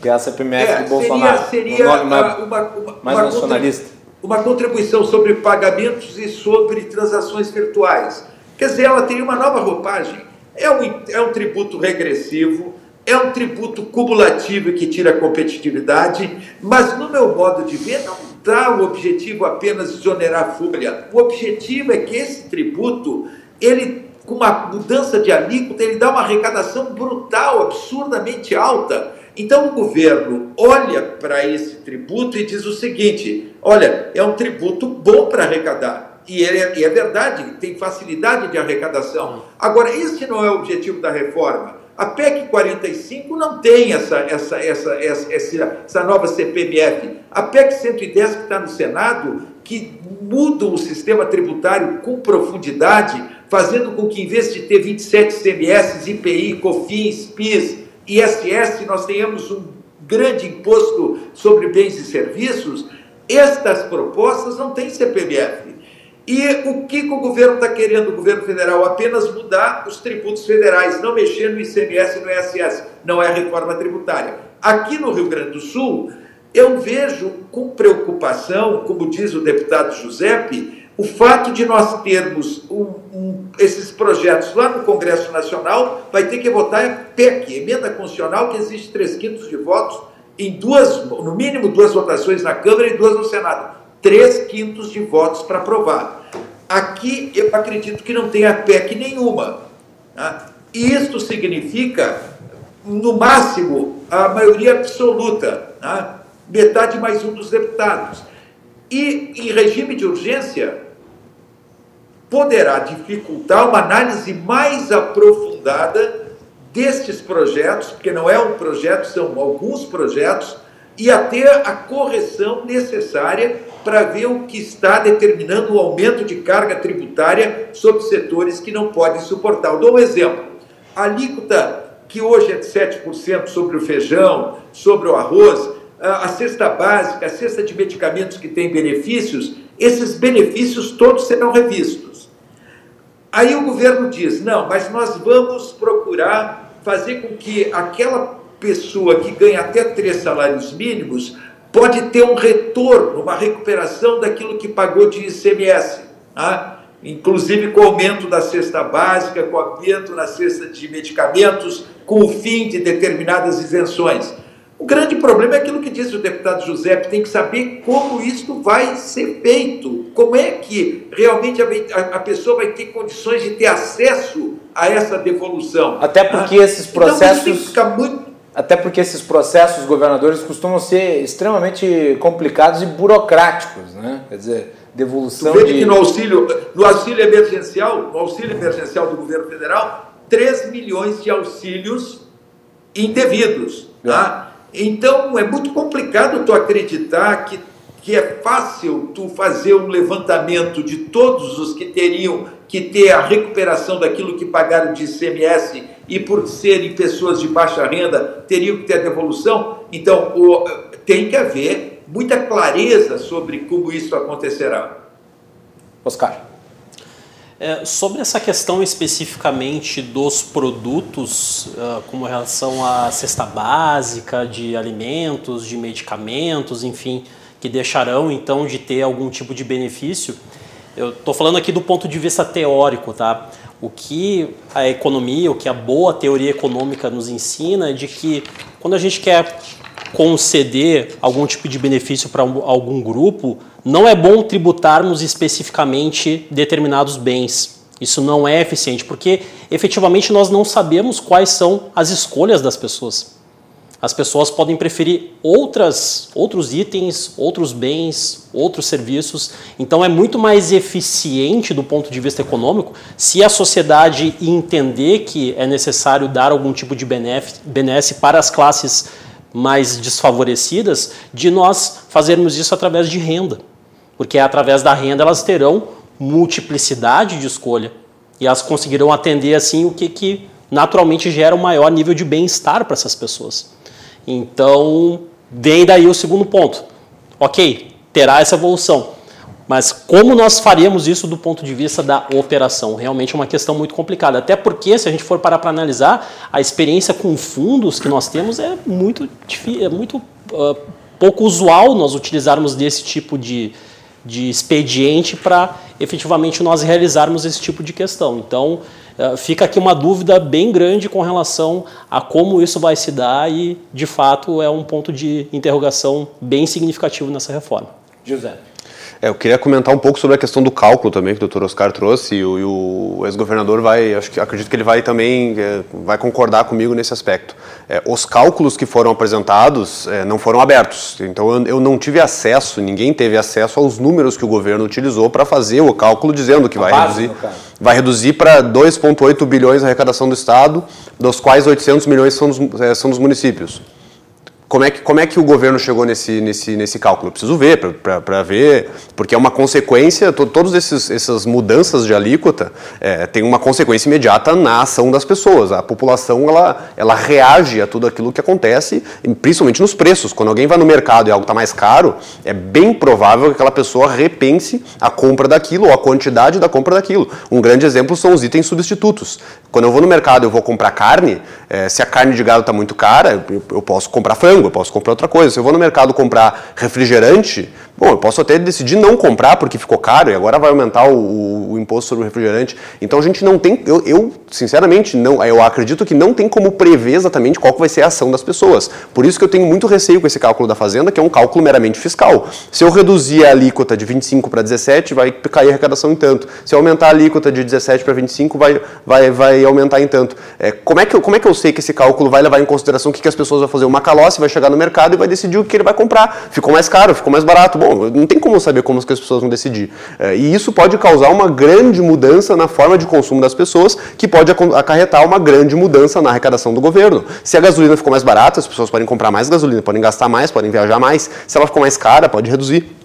S2: Que é a CPMF é, do Bolsonaro.
S5: Seria, seria um mais, uma, uma,
S2: mais
S5: uma
S2: nacionalista.
S5: Uma contribuição sobre pagamentos e sobre transações virtuais. Quer dizer, ela teria uma nova roupagem. É um, é um tributo regressivo, é um tributo cumulativo que tira a competitividade, mas no meu modo de ver não dá o objetivo apenas exonerar a folha. O objetivo é que esse tributo, ele com uma mudança de alíquota, ele dá uma arrecadação brutal, absurdamente alta. Então o governo olha para esse tributo e diz o seguinte: olha, é um tributo bom para arrecadar. E é, e é verdade, tem facilidade de arrecadação. Agora, esse não é o objetivo da reforma. A PEC 45 não tem essa, essa, essa, essa, essa nova CPMF. A PEC 110 que está no Senado, que muda o sistema tributário com profundidade, fazendo com que, em vez de ter 27 CMS, IPI, COFINS, PIS, ISS, nós tenhamos um grande imposto sobre bens e serviços, estas propostas não têm CPMF. E o que, que o governo está querendo, o governo federal? Apenas mudar os tributos federais, não mexer no ICMS e no ISS. Não é reforma tributária. Aqui no Rio Grande do Sul, eu vejo com preocupação, como diz o deputado Giuseppe, o fato de nós termos um, um, esses projetos lá no Congresso Nacional, vai ter que votar PEC, emenda constitucional, que existe três quintos de votos, em duas, no mínimo duas votações na Câmara e duas no Senado. Três quintos de votos para aprovar. Aqui eu acredito que não tenha PEC nenhuma. Tá? Isto significa, no máximo, a maioria absoluta, tá? metade mais um dos deputados. E em regime de urgência, poderá dificultar uma análise mais aprofundada destes projetos, porque não é um projeto, são alguns projetos, e até a correção necessária para ver o que está determinando o aumento de carga tributária sobre setores que não podem suportar. Eu dou um exemplo. A alíquota que hoje é de 7% sobre o feijão, sobre o arroz, a cesta básica, a cesta de medicamentos que tem benefícios, esses benefícios todos serão revistos. Aí o governo diz: não, mas nós vamos procurar fazer com que aquela pessoa que ganha até três salários mínimos pode ter um retorno, uma recuperação daquilo que pagou de ICMS, tá? inclusive com o aumento da cesta básica, com o aumento na cesta de medicamentos, com o fim de determinadas isenções. O grande problema é aquilo que disse o deputado José, tem que saber como isso vai ser feito, como é que realmente a, a pessoa vai ter condições de ter acesso a essa devolução.
S2: Até porque ah, esses processos. Então, isso muito até porque esses processos governadores costumam ser extremamente complicados e burocráticos, né? Quer dizer, devolução de...
S5: que no auxílio, no auxílio emergencial, no auxílio emergencial do governo federal, 3 milhões de auxílios indevidos, tá? Então é muito complicado tu acreditar que que é fácil tu fazer um levantamento de todos os que teriam que ter a recuperação daquilo que pagaram de ICMS e por serem pessoas de baixa renda teriam que ter a devolução. Então, o, tem que haver muita clareza sobre como isso acontecerá.
S2: Oscar.
S3: É, sobre essa questão especificamente dos produtos, uh, como relação à cesta básica de alimentos, de medicamentos, enfim, que deixarão então de ter algum tipo de benefício, eu estou falando aqui do ponto de vista teórico, tá? O que a economia, o que a boa teoria econômica nos ensina é de que quando a gente quer conceder algum tipo de benefício para algum grupo, não é bom tributarmos especificamente determinados bens. Isso não é eficiente, porque efetivamente nós não sabemos quais são as escolhas das pessoas as pessoas podem preferir outras, outros itens, outros bens, outros serviços. Então é muito mais eficiente do ponto de vista econômico se a sociedade entender que é necessário dar algum tipo de benesse para as classes mais desfavorecidas, de nós fazermos isso através de renda. Porque através da renda elas terão multiplicidade de escolha e elas conseguirão atender assim o que, que naturalmente gera um maior nível de bem-estar para essas pessoas. Então, vem daí o segundo ponto. Ok, terá essa evolução. Mas como nós faríamos isso do ponto de vista da operação? Realmente é uma questão muito complicada. Até porque, se a gente for parar para analisar, a experiência com fundos que nós temos é muito, é muito uh, pouco usual nós utilizarmos desse tipo de, de expediente para efetivamente nós realizarmos esse tipo de questão. Então, uh, fica aqui uma dúvida bem grande com relação a como isso vai se dar e, de fato, é um ponto de interrogação bem significativo nessa reforma.
S2: José.
S4: É, eu queria comentar um pouco sobre a questão do cálculo também que o Dr. Oscar trouxe e o, e o ex-governador vai, acho que acredito que ele vai também é, vai concordar comigo nesse aspecto. É, os cálculos que foram apresentados é, não foram abertos, então eu, eu, não tive acesso, ninguém teve acesso aos números que o governo utilizou para fazer o cálculo dizendo que vai reduzir, vai reduzir para 2,8 bilhões a arrecadação do estado, dos quais 800 milhões são dos, é, são dos municípios. Como é, que, como é que o governo chegou nesse, nesse, nesse cálculo? Eu preciso ver, para ver, porque é uma consequência, to, todas essas mudanças de alíquota é, tem uma consequência imediata na ação das pessoas. A população ela, ela reage a tudo aquilo que acontece, principalmente nos preços. Quando alguém vai no mercado e algo está mais caro, é bem provável que aquela pessoa repense a compra daquilo ou a quantidade da compra daquilo. Um grande exemplo são os itens substitutos. Quando eu vou no mercado e vou comprar carne, é, se a carne de gado está muito cara, eu, eu posso comprar frango eu posso comprar outra coisa. Se eu vou no mercado comprar refrigerante, bom, eu posso até decidir não comprar porque ficou caro e agora vai aumentar o, o, imposto sobre o refrigerante. Então a gente não tem, eu, eu, sinceramente não, eu acredito que não tem como prever exatamente qual vai ser a ação das pessoas. Por isso que eu tenho muito receio com esse cálculo da fazenda, que é um cálculo meramente fiscal. Se eu reduzir a alíquota de 25 para 17, vai cair a arrecadação em tanto. Se eu aumentar a alíquota de 17 para 25, vai, vai, vai aumentar em tanto. É, como, é que eu, como é que eu sei que esse cálculo vai levar em consideração o que, que as pessoas vão fazer? Uma calóce vai chegar no mercado e vai decidir o que ele vai comprar. Ficou mais caro, ficou mais barato. Bom, não tem como saber como as pessoas vão decidir. É, e isso pode causar uma grande mudança na forma de consumo das pessoas, que pode acarretar uma grande mudança na arrecadação do governo. Se a gasolina ficou mais barata, as pessoas podem comprar mais gasolina, podem gastar mais, podem viajar mais. Se ela ficou mais cara, pode reduzir.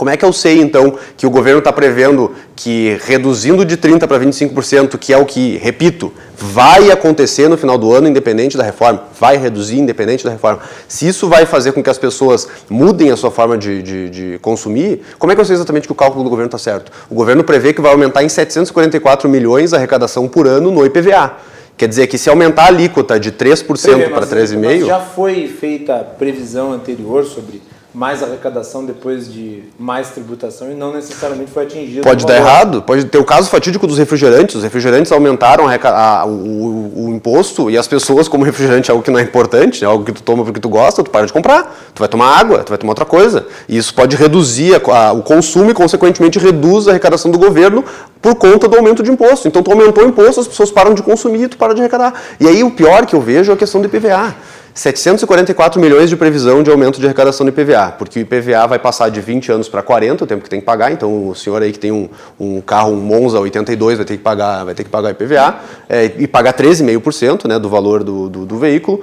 S4: Como é que eu sei, então, que o governo está prevendo que reduzindo de 30% para 25%, que é o que, repito, vai acontecer no final do ano, independente da reforma, vai reduzir independente da reforma. Se isso vai fazer com que as pessoas mudem a sua forma de, de, de consumir, como é que eu sei exatamente que o cálculo do governo está certo? O governo prevê que vai aumentar em 744 milhões a arrecadação por ano no IPVA. Quer dizer que se aumentar a alíquota de 3% para 3,5%...
S2: Já foi feita a previsão anterior sobre mais arrecadação depois de mais tributação e não necessariamente foi atingido.
S4: Pode dar errado, pode ter o caso fatídico dos refrigerantes. Os refrigerantes aumentaram a, a, o, o, imposto e as pessoas, como refrigerante é algo que não é importante, é algo que tu toma porque tu gosta, tu para de comprar. Tu vai tomar água, tu vai tomar outra coisa. E isso pode reduzir a, o consumo e, consequentemente, reduz a arrecadação do governo por conta do aumento de imposto. Então, tu aumentou o imposto, as pessoas param de consumir e tu para de arrecadar. E aí, o pior que eu vejo é a questão do IPVA. 744 milhões de previsão de aumento de arrecadação do IPVA, porque o IPVA vai passar de 20 anos para 40, o tempo que tem que pagar, então o senhor aí que tem um, um carro, um Monza 82, vai ter que pagar, vai ter que pagar IPVA é, e pagar 13,5% né, do valor do, do, do, veículo.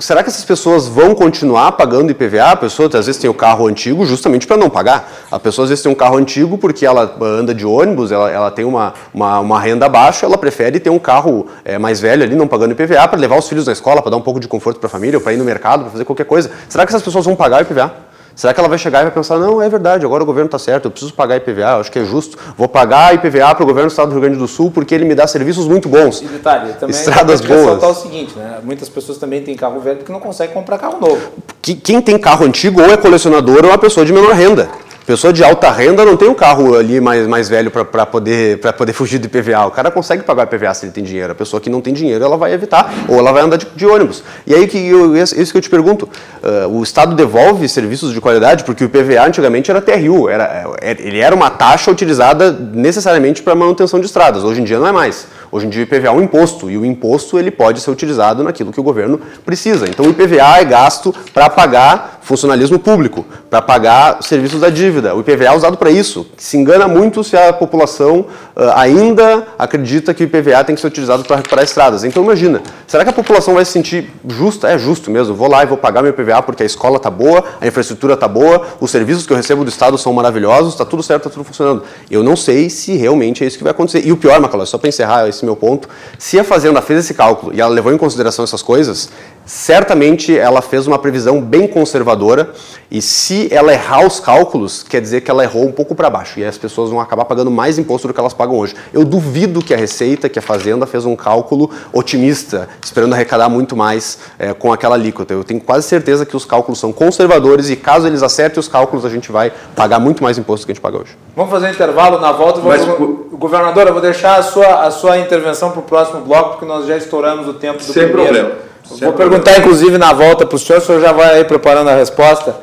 S4: Será que essas pessoas vão continuar pagando IPVA? A pessoa às vezes tem o carro antigo justamente para não pagar. A pessoa às vezes tem um carro antigo porque ela anda de ônibus, ela, ela tem uma, uma, uma renda baixa, ela prefere ter um carro é, mais velho ali, não pagando IPVA, para levar os filhos na escola, para dar um pouco de conforto para a família família, ou para ir no mercado, para fazer qualquer coisa. Será que essas pessoas vão pagar o IPVA? Será que ela vai chegar e vai pensar, não, é verdade, agora o governo está certo, eu preciso pagar IPVA, acho que é justo, vou pagar IPVA para o governo do estado do Rio Grande do Sul porque ele me dá serviços muito bons.
S2: E detalhe, também
S4: Estradas
S2: é
S4: boas.
S2: o seguinte, né? muitas pessoas também têm carro velho porque não conseguem comprar carro novo.
S4: Quem tem carro antigo ou é colecionador ou é uma pessoa de menor renda. Pessoa de alta renda não tem um carro ali mais, mais velho para poder, poder fugir do IPVA. O cara consegue pagar IPVA se ele tem dinheiro. A pessoa que não tem dinheiro, ela vai evitar, ou ela vai andar de, de ônibus. E aí, que eu, isso que eu te pergunto, uh, o Estado devolve serviços de qualidade, porque o IPVA antigamente era TRU, era, é, ele era uma taxa utilizada necessariamente para manutenção de estradas. Hoje em dia não é mais. Hoje em dia o IPVA é um imposto, e o imposto ele pode ser utilizado naquilo que o governo precisa. Então o IPVA é gasto para pagar funcionalismo público, para pagar serviços da dívida. O IPVA é usado para isso. Se engana muito se a população uh, ainda acredita que o IPVA tem que ser utilizado para recuperar estradas. Então imagina, será que a população vai se sentir justa? É justo mesmo, vou lá e vou pagar meu IPVA porque a escola está boa, a infraestrutura está boa, os serviços que eu recebo do Estado são maravilhosos, está tudo certo, está tudo funcionando. Eu não sei se realmente é isso que vai acontecer. E o pior, Macaló, só para encerrar esse meu ponto, se a Fazenda fez esse cálculo e ela levou em consideração essas coisas, certamente ela fez uma previsão bem conservadora e se ela errar os cálculos, quer dizer que ela errou um pouco para baixo e as pessoas vão acabar pagando mais imposto do que elas pagam hoje. Eu duvido que a Receita, que a Fazenda fez um cálculo otimista, esperando arrecadar muito mais é, com aquela alíquota. Eu tenho quase certeza que os cálculos são conservadores e caso eles acertem os cálculos, a gente vai pagar muito mais imposto do que a gente paga hoje.
S2: Vamos fazer um intervalo na volta. Mas, vou... Governador, eu vou deixar a sua, a sua intervenção para o próximo bloco, porque nós já estouramos o tempo do
S5: Sem
S2: primeiro.
S5: problema.
S2: Vou perguntar, inclusive, na volta para o senhor, o senhor já vai aí preparando a resposta,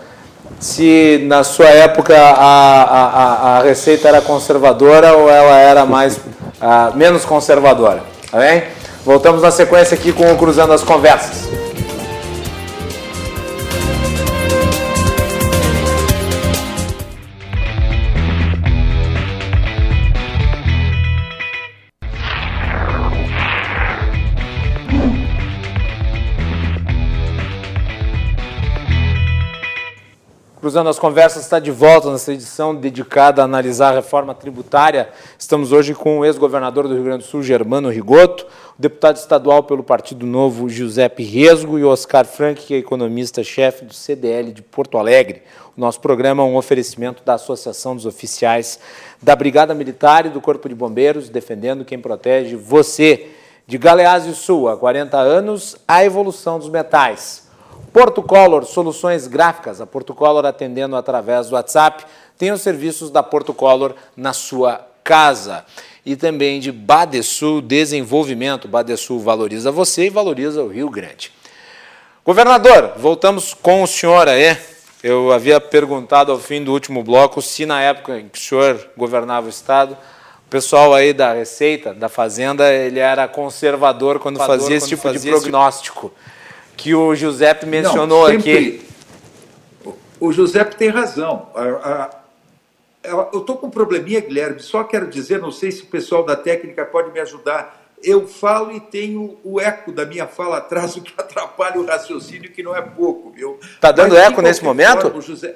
S2: se na sua época a, a, a receita era conservadora ou ela era mais a, menos conservadora. Tá bem? Voltamos na sequência aqui com o Cruzando as Conversas. Cruzando as Conversas está de volta nessa edição dedicada a analisar a reforma tributária. Estamos hoje com o ex-governador do Rio Grande do Sul, Germano Rigoto, o deputado estadual pelo Partido Novo, Giuseppe Resgo, e Oscar Frank, que é economista-chefe do CDL de Porto Alegre. O nosso programa é um oferecimento da Associação dos Oficiais da Brigada Militar e do Corpo de Bombeiros, defendendo quem protege você. De Galeazzi Sul, há 40 anos, a evolução dos metais. Porto Color Soluções Gráficas, a Porto Color atendendo através do WhatsApp, tem os serviços da Porto Color na sua casa. E também de Badesul Desenvolvimento. Badesul valoriza você e valoriza o Rio Grande. Governador, voltamos com o senhor aí. Eu havia perguntado ao fim do último bloco se na época em que o senhor governava o Estado, o pessoal aí da Receita, da Fazenda, ele era conservador quando fazia esse tipo de prognóstico que o Giuseppe mencionou Não, sempre,
S5: aqui. O Giuseppe tem razão. Eu estou com um probleminha, Guilherme, só quero dizer, não sei se o pessoal da técnica pode me ajudar. Eu falo e tenho o eco da minha fala atrás, o que atrapalha o raciocínio, que não é pouco, viu?
S2: Está dando Mas, eco nesse momento? Forma,
S5: José,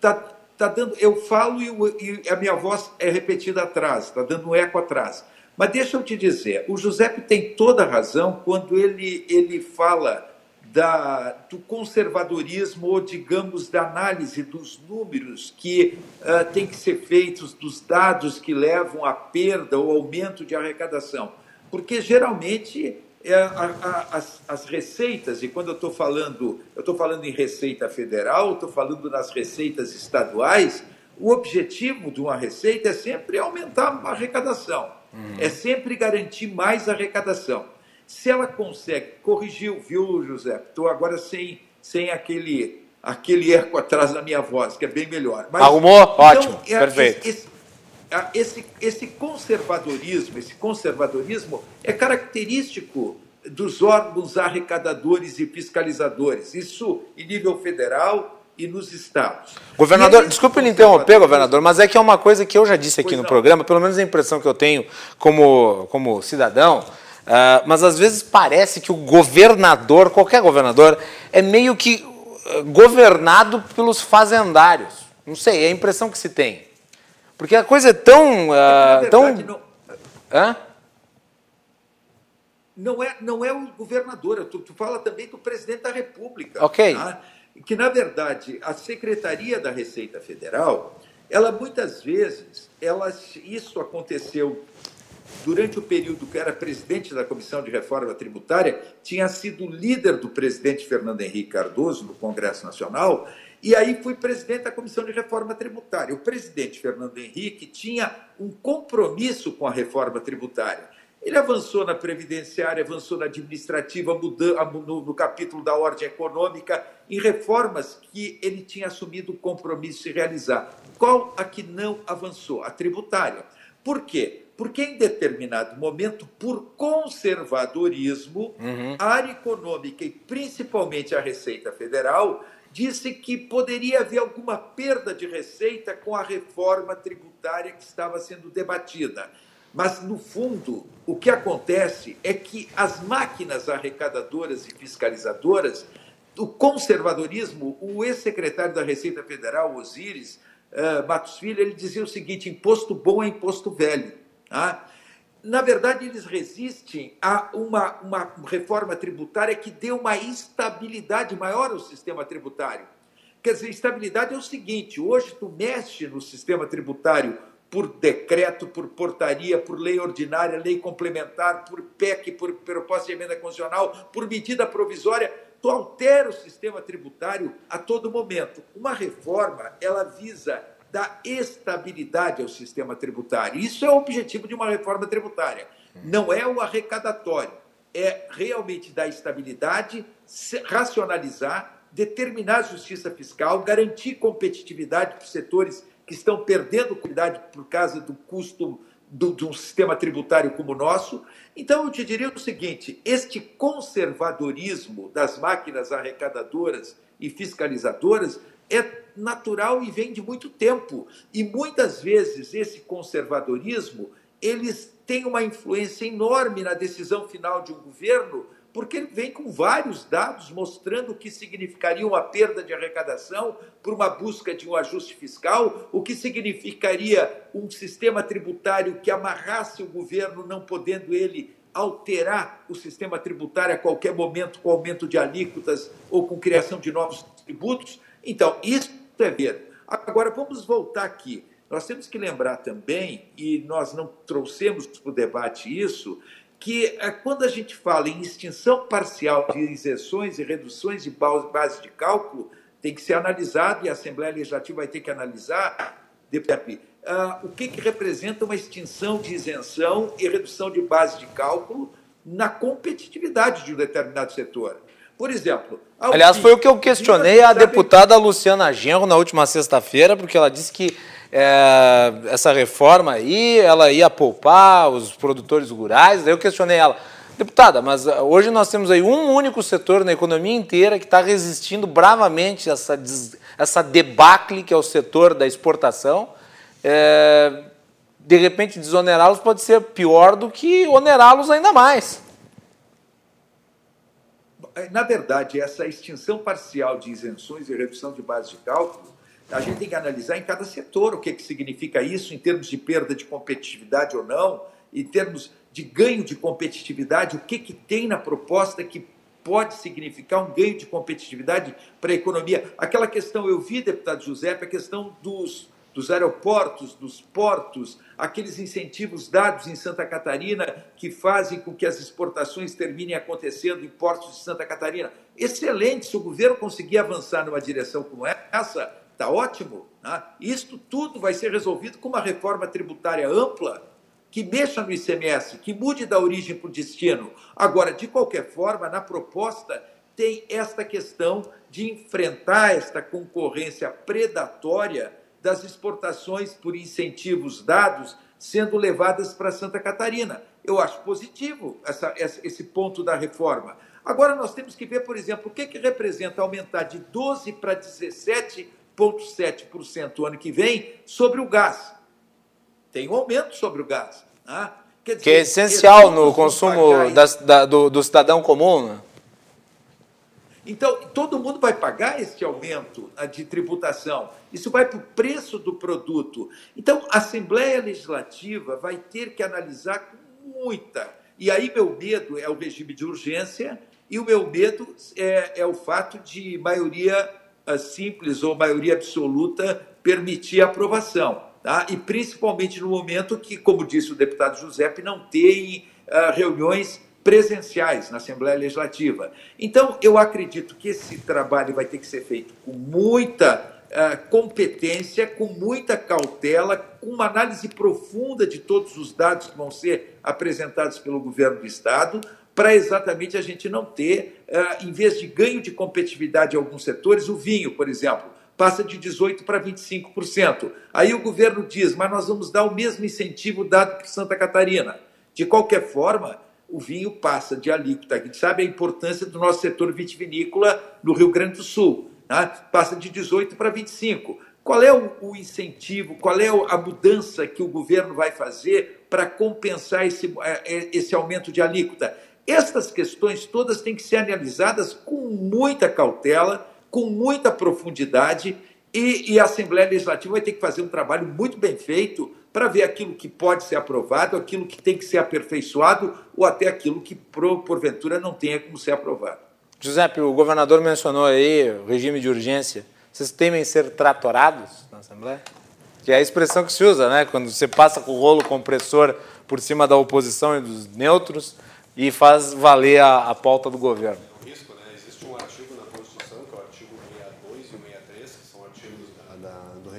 S5: tá, tá dando, eu falo e, e, a minha voz é repetida atrás, está dando um eco atrás. Mas deixa eu te dizer, o Giuseppe tem toda a razão quando ele, ele fala da, do conservadorismo, ou digamos, da análise dos números que uh, tem que ser feitos, dos dados que levam à perda ou aumento de arrecadação. Porque geralmente é, a, a, as, as, receitas, e quando eu estou falando, eu estou falando em receita federal, estou falando nas receitas estaduais, o objetivo de uma receita é sempre aumentar a arrecadação, uhum. é sempre garantir mais arrecadação. Se ela consegue, corrigiu, viu, José? Estou agora sem, sem aquele, aquele eco atrás da minha voz, que é bem melhor.
S2: Mas, Arrumou? Então, Ótimo, é, perfeito.
S5: Esse, esse, esse conservadorismo, esse conservadorismo é característico dos órgãos arrecadadores e fiscalizadores. Isso em nível federal e nos estados.
S2: Governador, desculpe me interromper, governador, mas é que é uma coisa que eu já disse aqui pois no não. programa, pelo menos a impressão que eu tenho como, como cidadão, Uh, mas às vezes parece que o governador, qualquer governador, é meio que uh, governado pelos fazendários. Não sei, é a impressão que se tem. Porque a coisa é tão. Uh, é tão... Não... Hã?
S5: Não é, não é o governador, tu, tu fala também do presidente da República.
S2: Ok. Tá?
S5: Que, na verdade, a Secretaria da Receita Federal, ela muitas vezes, ela, isso aconteceu durante o período que era presidente da Comissão de Reforma Tributária, tinha sido líder do presidente Fernando Henrique Cardoso no Congresso Nacional, e aí fui presidente da Comissão de Reforma Tributária. O presidente Fernando Henrique tinha um compromisso com a reforma tributária. Ele avançou na previdenciária, avançou na administrativa, no, no capítulo da ordem econômica, em reformas que ele tinha assumido o compromisso de realizar. Qual a que não avançou? A tributária. Por quê? Porque em determinado momento, por conservadorismo, uhum. a área econômica e principalmente a Receita Federal disse que poderia haver alguma perda de receita com a reforma tributária que estava sendo debatida. Mas, no fundo, o que acontece é que as máquinas arrecadadoras e fiscalizadoras, o conservadorismo, o ex-secretário da Receita Federal, Osíris uh, Matos Filho, ele dizia o seguinte: imposto bom é imposto velho. Tá? na verdade, eles resistem a uma, uma reforma tributária que dê uma estabilidade maior ao sistema tributário. Quer dizer, estabilidade é o seguinte: hoje tu mexe no sistema tributário por decreto, por portaria, por lei ordinária, lei complementar, por PEC, por proposta de emenda constitucional, por medida provisória, tu altera o sistema tributário a todo momento. Uma reforma, ela visa dar estabilidade ao sistema tributário. Isso é o objetivo de uma reforma tributária. Não é o arrecadatório, é realmente dar estabilidade, racionalizar, determinar a justiça fiscal, garantir competitividade para os setores que estão perdendo qualidade por causa do custo do, de um sistema tributário como o nosso. Então, eu te diria o seguinte: este conservadorismo das máquinas arrecadadoras e fiscalizadoras é natural e vem de muito tempo. E muitas vezes esse conservadorismo eles têm uma influência enorme na decisão final de um governo, porque ele vem com vários dados mostrando o que significaria uma perda de arrecadação por uma busca de um ajuste fiscal, o que significaria um sistema tributário que amarrasse o governo, não podendo ele alterar o sistema tributário a qualquer momento com aumento de alíquotas ou com criação de novos tributos. Então, isso é ver. Agora, vamos voltar aqui. Nós temos que lembrar também, e nós não trouxemos para o debate isso, que eh, quando a gente fala em extinção parcial de isenções e reduções de base de cálculo, tem que ser analisado, e a Assembleia Legislativa vai ter que analisar, uh, o que, que representa uma extinção de isenção e redução de base de cálculo na competitividade de um determinado setor. Por exemplo.
S2: Aliás, foi o que eu questionei a deputada Luciana Genro na última sexta-feira, porque ela disse que é, essa reforma aí, ela ia poupar os produtores rurais. Daí eu questionei ela, deputada, mas ah, hoje nós temos aí um único setor na economia inteira que está resistindo bravamente a essa, essa debacle que é o setor da exportação. É, de repente, desonerá-los pode ser pior do que onerá-los ainda mais.
S5: Na verdade, essa extinção parcial de isenções e redução de base de cálculo a gente tem que analisar em cada setor o que, que significa isso, em termos de perda de competitividade ou não, em termos de ganho de competitividade, o que, que tem na proposta que pode significar um ganho de competitividade para a economia. Aquela questão, eu vi, deputado José, a questão dos, dos aeroportos, dos portos, aqueles incentivos dados em Santa Catarina que fazem com que as exportações terminem acontecendo em portos de Santa Catarina. Excelente, se o governo conseguir avançar numa direção como essa, Está ótimo. Né? Isto tudo vai ser resolvido com uma reforma tributária ampla que mexa no ICMS, que mude da origem para o destino. Agora, de qualquer forma, na proposta tem esta questão de enfrentar esta concorrência predatória das exportações por incentivos dados sendo levadas para Santa Catarina. Eu acho positivo essa, esse ponto da reforma. Agora nós temos que ver, por exemplo, o que, que representa aumentar de 12 para 17 0,7% o ano que vem sobre o gás. Tem um aumento sobre o gás. Né?
S2: Dizer, que é essencial no consumo das, da, do, do, cidadão comum. Né?
S5: Então, todo mundo vai pagar este aumento né, de tributação. Isso vai para o preço do produto. Então, a Assembleia Legislativa vai ter que analisar com muita. E aí, meu medo é o regime de urgência, e o meu medo é, é o fato de maioria simples ou maioria absoluta permitir a aprovação. Tá? E principalmente no momento que, como disse o deputado Giuseppe, não tem uh, reuniões presenciais na Assembleia Legislativa. Então, eu acredito que esse trabalho vai ter que ser feito com muita uh, competência, com muita cautela, com uma análise profunda de todos os dados que vão ser apresentados pelo governo do Estado, para exatamente a gente não ter, uh, em vez de ganho de competitividade em alguns setores, o vinho, por exemplo, passa de 18% para 25%. Aí o governo diz, mas nós vamos dar o mesmo incentivo dado para Santa Catarina. De qualquer forma, o vinho passa de alíquota. Gente sabe a importância do nosso setor vitivinícola no Rio Grande do Sul. Né? Passa de 18% para 25%. Qual é o, o, incentivo, qual é a mudança que o governo vai fazer para compensar esse, é, é, esse aumento de alíquota? Estas questões todas têm que ser analisadas com muita cautela, com muita profundidade e, e a Assembleia Legislativa vai ter que fazer um trabalho muito bem feito para ver aquilo que pode ser aprovado, aquilo que tem que ser aperfeiçoado ou até aquilo que, porventura, não tenha como ser aprovado.
S2: Giuseppe, o governador mencionou aí o regime de urgência. Vocês temem ser tratorados na Assembleia? Que é a expressão que se usa, né? Quando você passa com o rolo compressor por cima da oposição e dos neutros e faz valer a, a pauta do governo.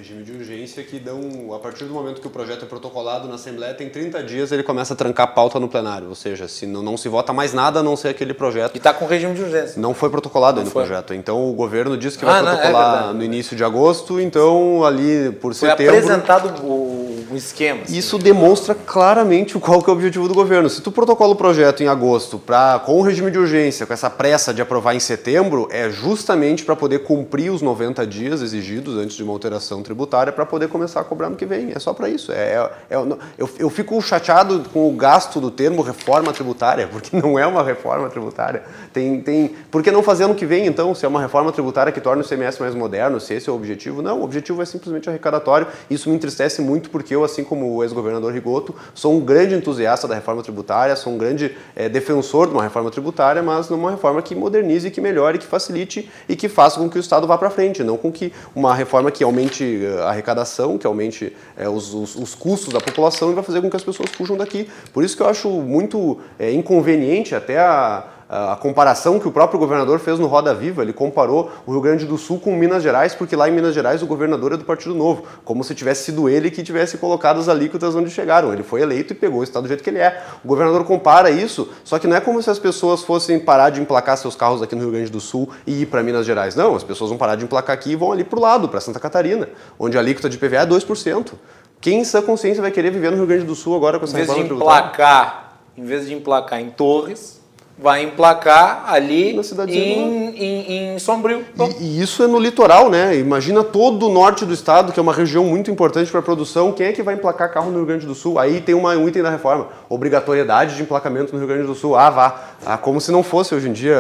S4: regime de urgência que dão, a partir do momento que o projeto é protocolado na Assembleia, tem 30 dias ele começa a trancar a pauta no plenário. Ou seja, se não, não se vota mais nada a não ser aquele projeto.
S2: E está com regime de urgência.
S4: Não foi protocolado ainda o projeto. Então o governo disse que vai ah, protocolar não, é no início de agosto, então ali por foi setembro.
S2: Foi apresentado o, o esquema.
S4: Assim. Isso demonstra claramente qual que é o objetivo do governo. Se tu protocola o projeto em agosto pra, com o regime de urgência, com essa pressa de aprovar em setembro, é justamente para poder cumprir os 90 dias exigidos antes de uma alteração tributária para poder começar a cobrar no que vem. É só para isso. É, é, é, eu, eu fico chateado com o gasto do termo reforma tributária, porque não é uma reforma tributária. Tem, tem, por que não fazer ano que vem, então, se é uma reforma tributária que torna o CMS mais moderno, se esse é o objetivo? Não, o objetivo é simplesmente arrecadatório. Isso me entristece muito porque eu, assim como o ex-governador Rigoto, sou um grande entusiasta da reforma tributária, sou um grande é, defensor de uma reforma tributária, mas numa reforma que modernize, que melhore, que facilite e que faça com que o Estado vá para frente, não com que uma reforma que aumente a arrecadação, que aumente é, os, os, os, custos da população e vai fazer com que as pessoas fujam daqui. Por isso que eu acho muito é, inconveniente até a, a comparação que o próprio governador fez no Roda Viva, ele comparou o Rio Grande do Sul com Minas Gerais, porque lá em Minas Gerais o governador é do Partido Novo, como se tivesse sido ele que tivesse colocado as alíquotas onde chegaram. Ele foi eleito e pegou o estado do jeito que ele é. O governador compara isso, só que não é como se as pessoas fossem parar de emplacar seus carros aqui no Rio Grande do Sul e ir para Minas Gerais. Não, as pessoas vão parar de emplacar aqui e vão ali para o lado, para Santa Catarina, onde a alíquota de PVA é 2%. Quem em sã consciência vai querer viver no Rio Grande do Sul agora com essa
S2: em vez de emplacar, Em vez de emplacar em Torres, vai emplacar ali em, em, em, Sombrio.
S4: E, e, isso é no litoral, né? Imagina todo o norte do estado, que é uma região muito importante para a produção. Quem é que vai emplacar carro no Rio Grande do Sul? Aí tem uma, um item da reforma: obrigatoriedade de emplacamento no Rio Grande do Sul. Ah, vá. Ah, como se não fosse hoje em dia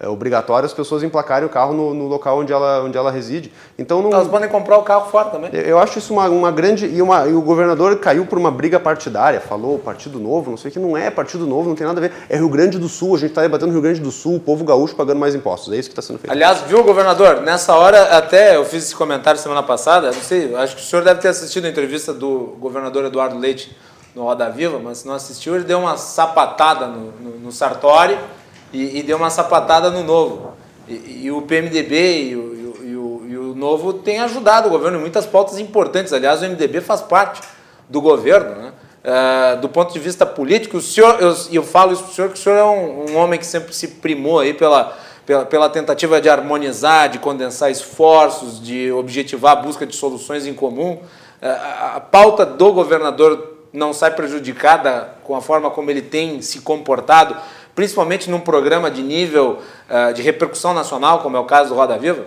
S4: é, é obrigatório as pessoas emplacarem o carro no, no, local onde ela, onde ela reside. Então não...
S2: Elas podem comprar o carro fora também.
S4: Eu acho isso uma, uma grande. E, uma, e o governador caiu por uma briga partidária, falou Partido Novo, não sei o que, não é Partido Novo, não tem nada a ver. É Rio Grande do do Sul, a gente está debatendo o Rio Grande do Sul, o povo gaúcho pagando mais impostos. É isso que está sendo feito.
S2: Aliás, viu, governador? Nessa hora, até eu fiz esse comentário semana passada, não sei, acho que o senhor deve ter assistido a entrevista do governador Eduardo Leite no Roda Viva, mas se não assistiu, ele deu uma sapatada no, no, no Sartori e, e, deu uma sapatada no Novo. E, e o PMDB e o, e o, e o Novo têm ajudado o governo em muitas pautas importantes. Aliás, o MDB faz parte do governo, né? Uh, do ponto de vista político, o senhor, eu, eu falo isso para o senhor, que o senhor é um, um, homem que sempre se primou aí pela, pela, pela, tentativa de harmonizar, de condensar esforços, de objetivar a busca de soluções em comum. Uh, a, a pauta do governador não sai prejudicada com a forma como ele tem se comportado, principalmente num programa de nível uh, de repercussão nacional, como é o caso do Roda Viva?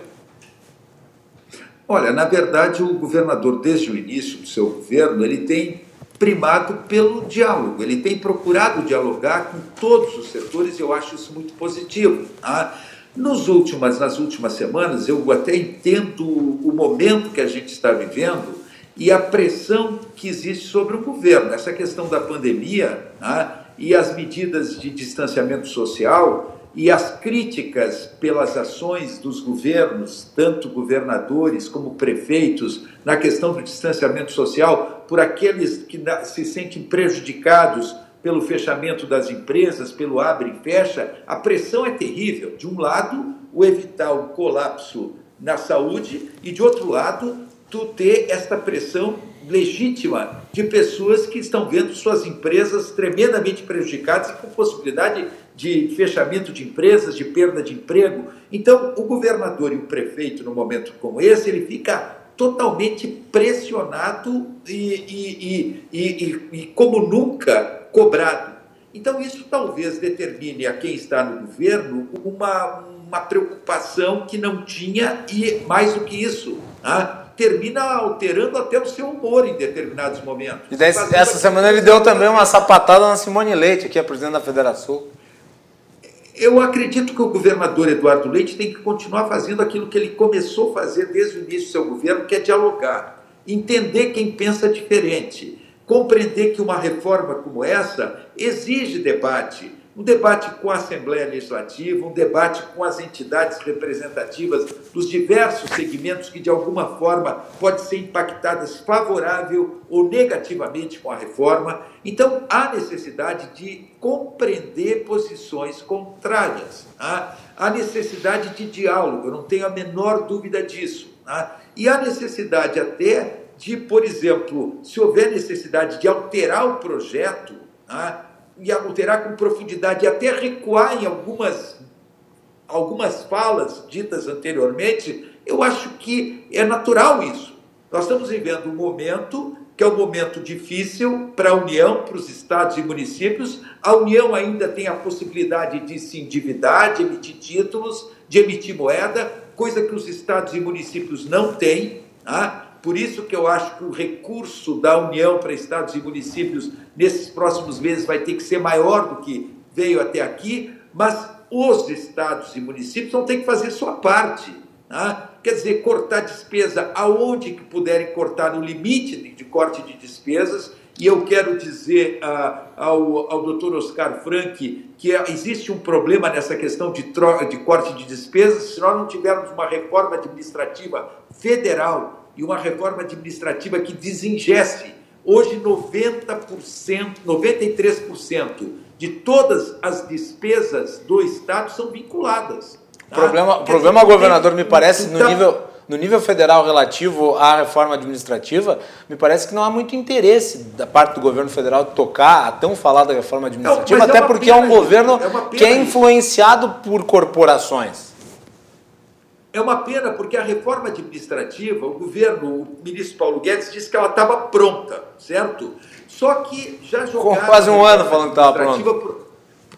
S5: Olha, na verdade, o governador, desde o início do seu governo, ele tem primado pelo diálogo. Ele tem procurado dialogar com todos os setores e eu acho isso muito positivo. Tá? Nos últimas, nas últimas semanas, eu até entendo o momento que a gente está vivendo e a pressão que existe sobre o governo. Essa questão da pandemia tá? e as medidas de distanciamento social e as críticas pelas ações dos governos, tanto governadores como prefeitos, na questão do distanciamento social, por aqueles que se sentem prejudicados pelo fechamento das empresas, pelo abre e fecha, a pressão é terrível. De um lado, o evitar o colapso na saúde, e de outro lado, tu ter esta pressão legítima de pessoas que estão vendo suas empresas tremendamente prejudicadas e com possibilidade de fechamento de empresas, de perda de emprego. Então, o governador e o prefeito, no momento como esse, ele fica totalmente pressionado e, e, e, e como nunca cobrado. Então, isso talvez determine a quem está no governo uma, uma preocupação que não tinha, e mais do que isso, né? Termina alterando até o seu humor em determinados momentos.
S2: E daí, essa semana ele deu também uma sapatada na Simone Leite, que é presidente da Federação.
S5: eu acredito que o governador Eduardo Leite tem que continuar fazendo aquilo que ele começou a fazer desde o início do seu governo, que é dialogar, entender quem pensa diferente, compreender que uma reforma como essa exige debate, um debate com a Assembleia Legislativa, um debate com as entidades representativas dos diversos segmentos que, de alguma forma, podem ser impactadas favorável ou negativamente com a reforma. Então, há necessidade de compreender posições contrárias, tá? há necessidade de diálogo, eu não tenho a menor dúvida disso. Tá? E há necessidade até de, por exemplo, se houver necessidade de alterar o projeto, tá? E alterar com profundidade e até recuar em algumas, algumas falas ditas anteriormente, eu acho que é natural isso. Nós estamos vivendo um momento que é um momento difícil para a União, para os estados e municípios. A União ainda tem a possibilidade de se endividar, de emitir títulos, de emitir moeda, coisa que os estados e municípios não têm. Tá? Por isso que eu acho que o recurso da União para estados e municípios nesses próximos meses vai ter que ser maior do que veio até aqui, mas os estados e municípios vão ter que fazer sua parte. Tá? Quer dizer, cortar despesa aonde que puderem cortar no limite de, corte de despesas. E eu quero dizer uh, ao, ao doutor Oscar Frank que existe um problema nessa questão de, de corte de despesas. Se nós não tivermos uma reforma administrativa federal e uma reforma administrativa que desingesse. Hoje, 90%, 93% de todas as despesas do Estado são vinculadas.
S2: Tá? O problema, o problema dizer, governador, me parece, no, então, nível, no nível federal relativo à reforma administrativa, me parece que não há muito interesse da parte do governo federal de tocar a tão falada reforma administrativa, não, até é porque é um governo é que é influenciado por corporações.
S5: É uma pena porque a reforma administrativa, o governo, o ministro Paulo Guedes disse que ela estava pronta, certo? Só que já jogaram.
S2: Com quase um ano falando que estava pronta.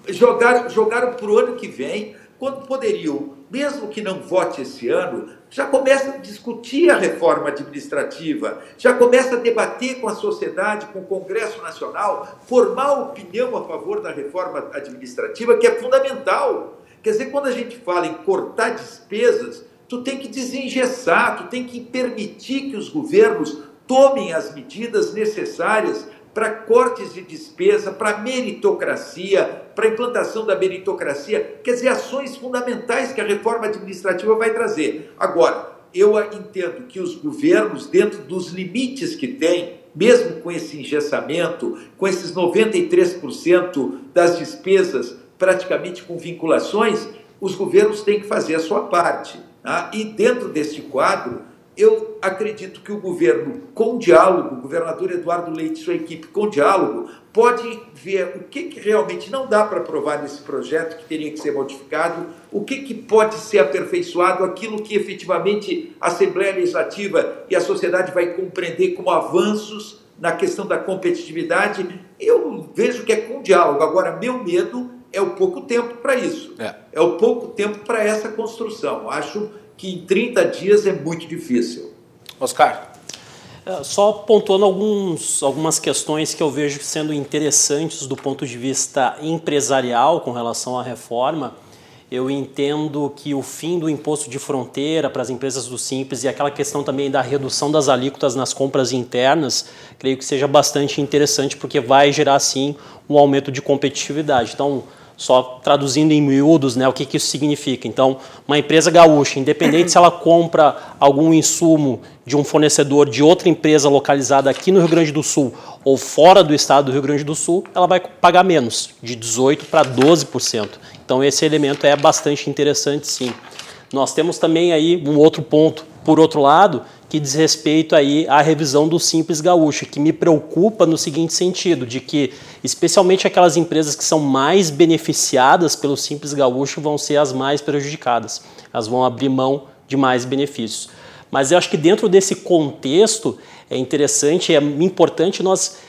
S5: Jogaram, jogaram para o ano que vem, quando poderiam, mesmo que não vote esse ano, já começa a discutir a reforma administrativa, já começa a debater com a sociedade, com o Congresso Nacional, formar opinião a favor da reforma administrativa, que é fundamental. Quer dizer, quando a gente fala em cortar despesas, tu tem que desengessar, tu tem que permitir que os governos tomem as medidas necessárias para cortes de despesa, para meritocracia, para implantação da meritocracia, quer dizer, ações fundamentais que a reforma administrativa vai trazer. Agora, eu entendo que os governos, dentro dos limites que têm, mesmo com esse engessamento, com esses 93% das despesas praticamente com vinculações, os governos têm que fazer a sua parte. Tá? E dentro deste quadro, eu acredito que o governo, com diálogo, o governador Eduardo Leite e sua equipe, com diálogo, pode ver o que, que realmente não dá para aprovar nesse projeto, que teria que ser modificado, o que, que pode ser aperfeiçoado, aquilo que efetivamente a Assembleia Legislativa e a sociedade vai compreender como avanços na questão da competitividade. Eu vejo que é com diálogo. Agora, meu medo é o pouco tempo para isso. É. é o pouco tempo para essa construção. Acho que em 30 dias é muito difícil.
S2: Oscar.
S3: É, só pontuando alguns, algumas questões que eu vejo sendo interessantes do ponto de vista empresarial com relação à reforma. Eu entendo que o fim do imposto de fronteira para as empresas do Simples e aquela questão também da redução das alíquotas nas compras internas, creio que seja bastante interessante, porque vai gerar, sim, um aumento de competitividade. Então, só traduzindo em miúdos, né, o que, que isso significa. Então, uma empresa gaúcha, independente se ela compra algum insumo de um fornecedor de outra empresa localizada aqui no Rio Grande do Sul ou fora do estado do Rio Grande do Sul, ela vai pagar menos, de 18% para 12%. Então, esse elemento é bastante interessante, sim. Nós temos também aí um outro ponto, por outro lado, que diz respeito aí à revisão do Simples Gaúcho, que me preocupa no seguinte sentido, de que especialmente aquelas empresas que são mais beneficiadas pelo Simples Gaúcho vão ser as mais prejudicadas. Elas vão abrir mão de mais benefícios. Mas eu acho que dentro desse contexto é interessante, é importante nós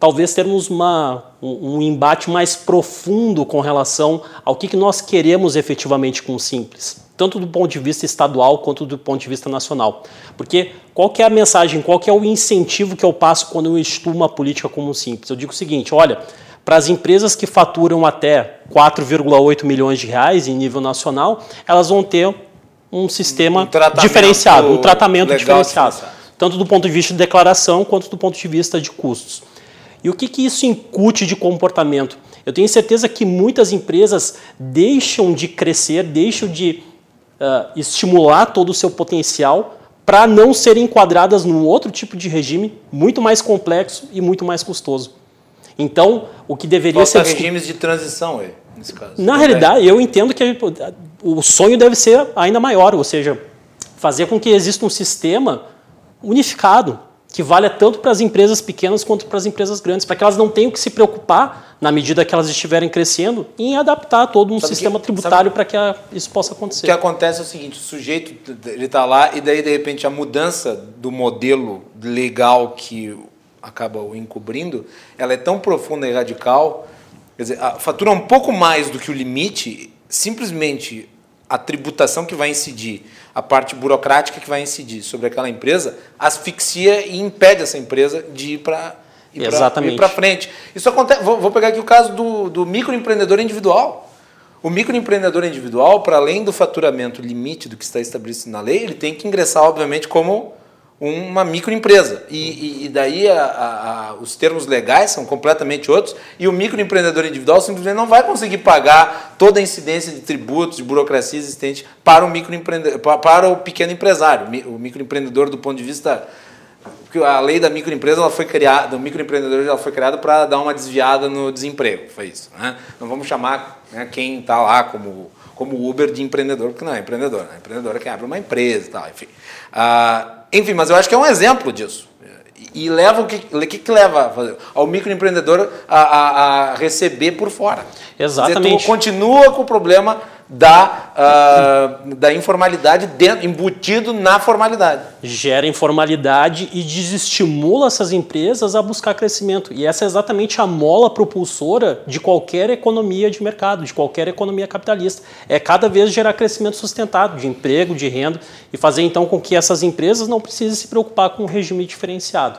S3: talvez termos uma, um, um embate mais profundo com relação ao que, que nós queremos efetivamente com o Simples tanto do ponto de vista estadual quanto do ponto de vista nacional. Porque qual é a mensagem, qual é o incentivo que eu passo quando eu estudo uma política como simples? Eu digo o seguinte, olha, Para as empresas que faturam até 4,8 milhões de reais em nível nacional, elas vão ter um sistema um diferenciado, um tratamento diferenciado, tanto do ponto de vista de declaração quanto do ponto de vista de custos. E o que, que isso incute de comportamento? Eu tenho certeza que muitas empresas deixam de crescer, deixam de uh, estimular todo o seu potencial para não serem enquadradas num outro tipo de regime muito mais complexo e muito mais custoso. Então, o que deveria
S2: Falta
S3: ser.
S2: regimes de transição aí, nesse caso.
S3: Na realidade, eu entendo que o sonho deve ser ainda maior, ou seja, fazer com que exista um sistema unificado que valha tanto para as empresas pequenas quanto para as empresas grandes, para que elas não tenham que se preocupar, na medida que elas estiverem crescendo, em adaptar todo um sabe sistema que, tributário para que a, isso possa acontecer.
S2: O que acontece é o seguinte, o sujeito está lá e daí, de repente, a mudança do modelo legal que acaba o encobrindo, ela é tão profunda e radical, quer dizer, fatura um pouco mais do que o limite, simplesmente a tributação que vai incidir, a parte burocrática que vai incidir sobre aquela empresa, asfixia e impede essa empresa de ir para ir para frente. Isso acontece. Vou, vou, pegar aqui o caso do, do microempreendedor individual. O microempreendedor individual, para além do faturamento limite do que está estabelecido na lei, ele tem que ingressar, obviamente, como uma microempresa. E, e, e daí a, a, a, os termos legais são completamente outros, e o microempreendedor individual simplesmente não vai conseguir pagar toda a incidência de tributos, de burocracia existente para o, microempreendedor, para o pequeno empresário. O microempreendedor, do ponto de vista. A lei da microempresa ela foi criada, do microempreendedor ela foi criada para dar uma desviada no desemprego. Foi isso. Né? Não vamos chamar né, quem está lá como como Uber de empreendedor, porque não é empreendedor, né? empreendedor é quem abre uma empresa e tal, enfim. Ah, enfim, mas eu acho que é um exemplo disso. E leva o que, que, que leva ao microempreendedor a, a, a receber por fora.
S3: Exatamente.
S2: Dizer, continua com o problema da, uh, da informalidade dentro, embutido na formalidade.
S3: Gera informalidade e desestimula essas empresas a buscar crescimento. E essa é exatamente a mola propulsora de qualquer economia de mercado, de qualquer economia capitalista. É cada vez gerar crescimento sustentado, de emprego, de renda, e fazer então com que essas empresas não precisem se preocupar com um regime diferenciado.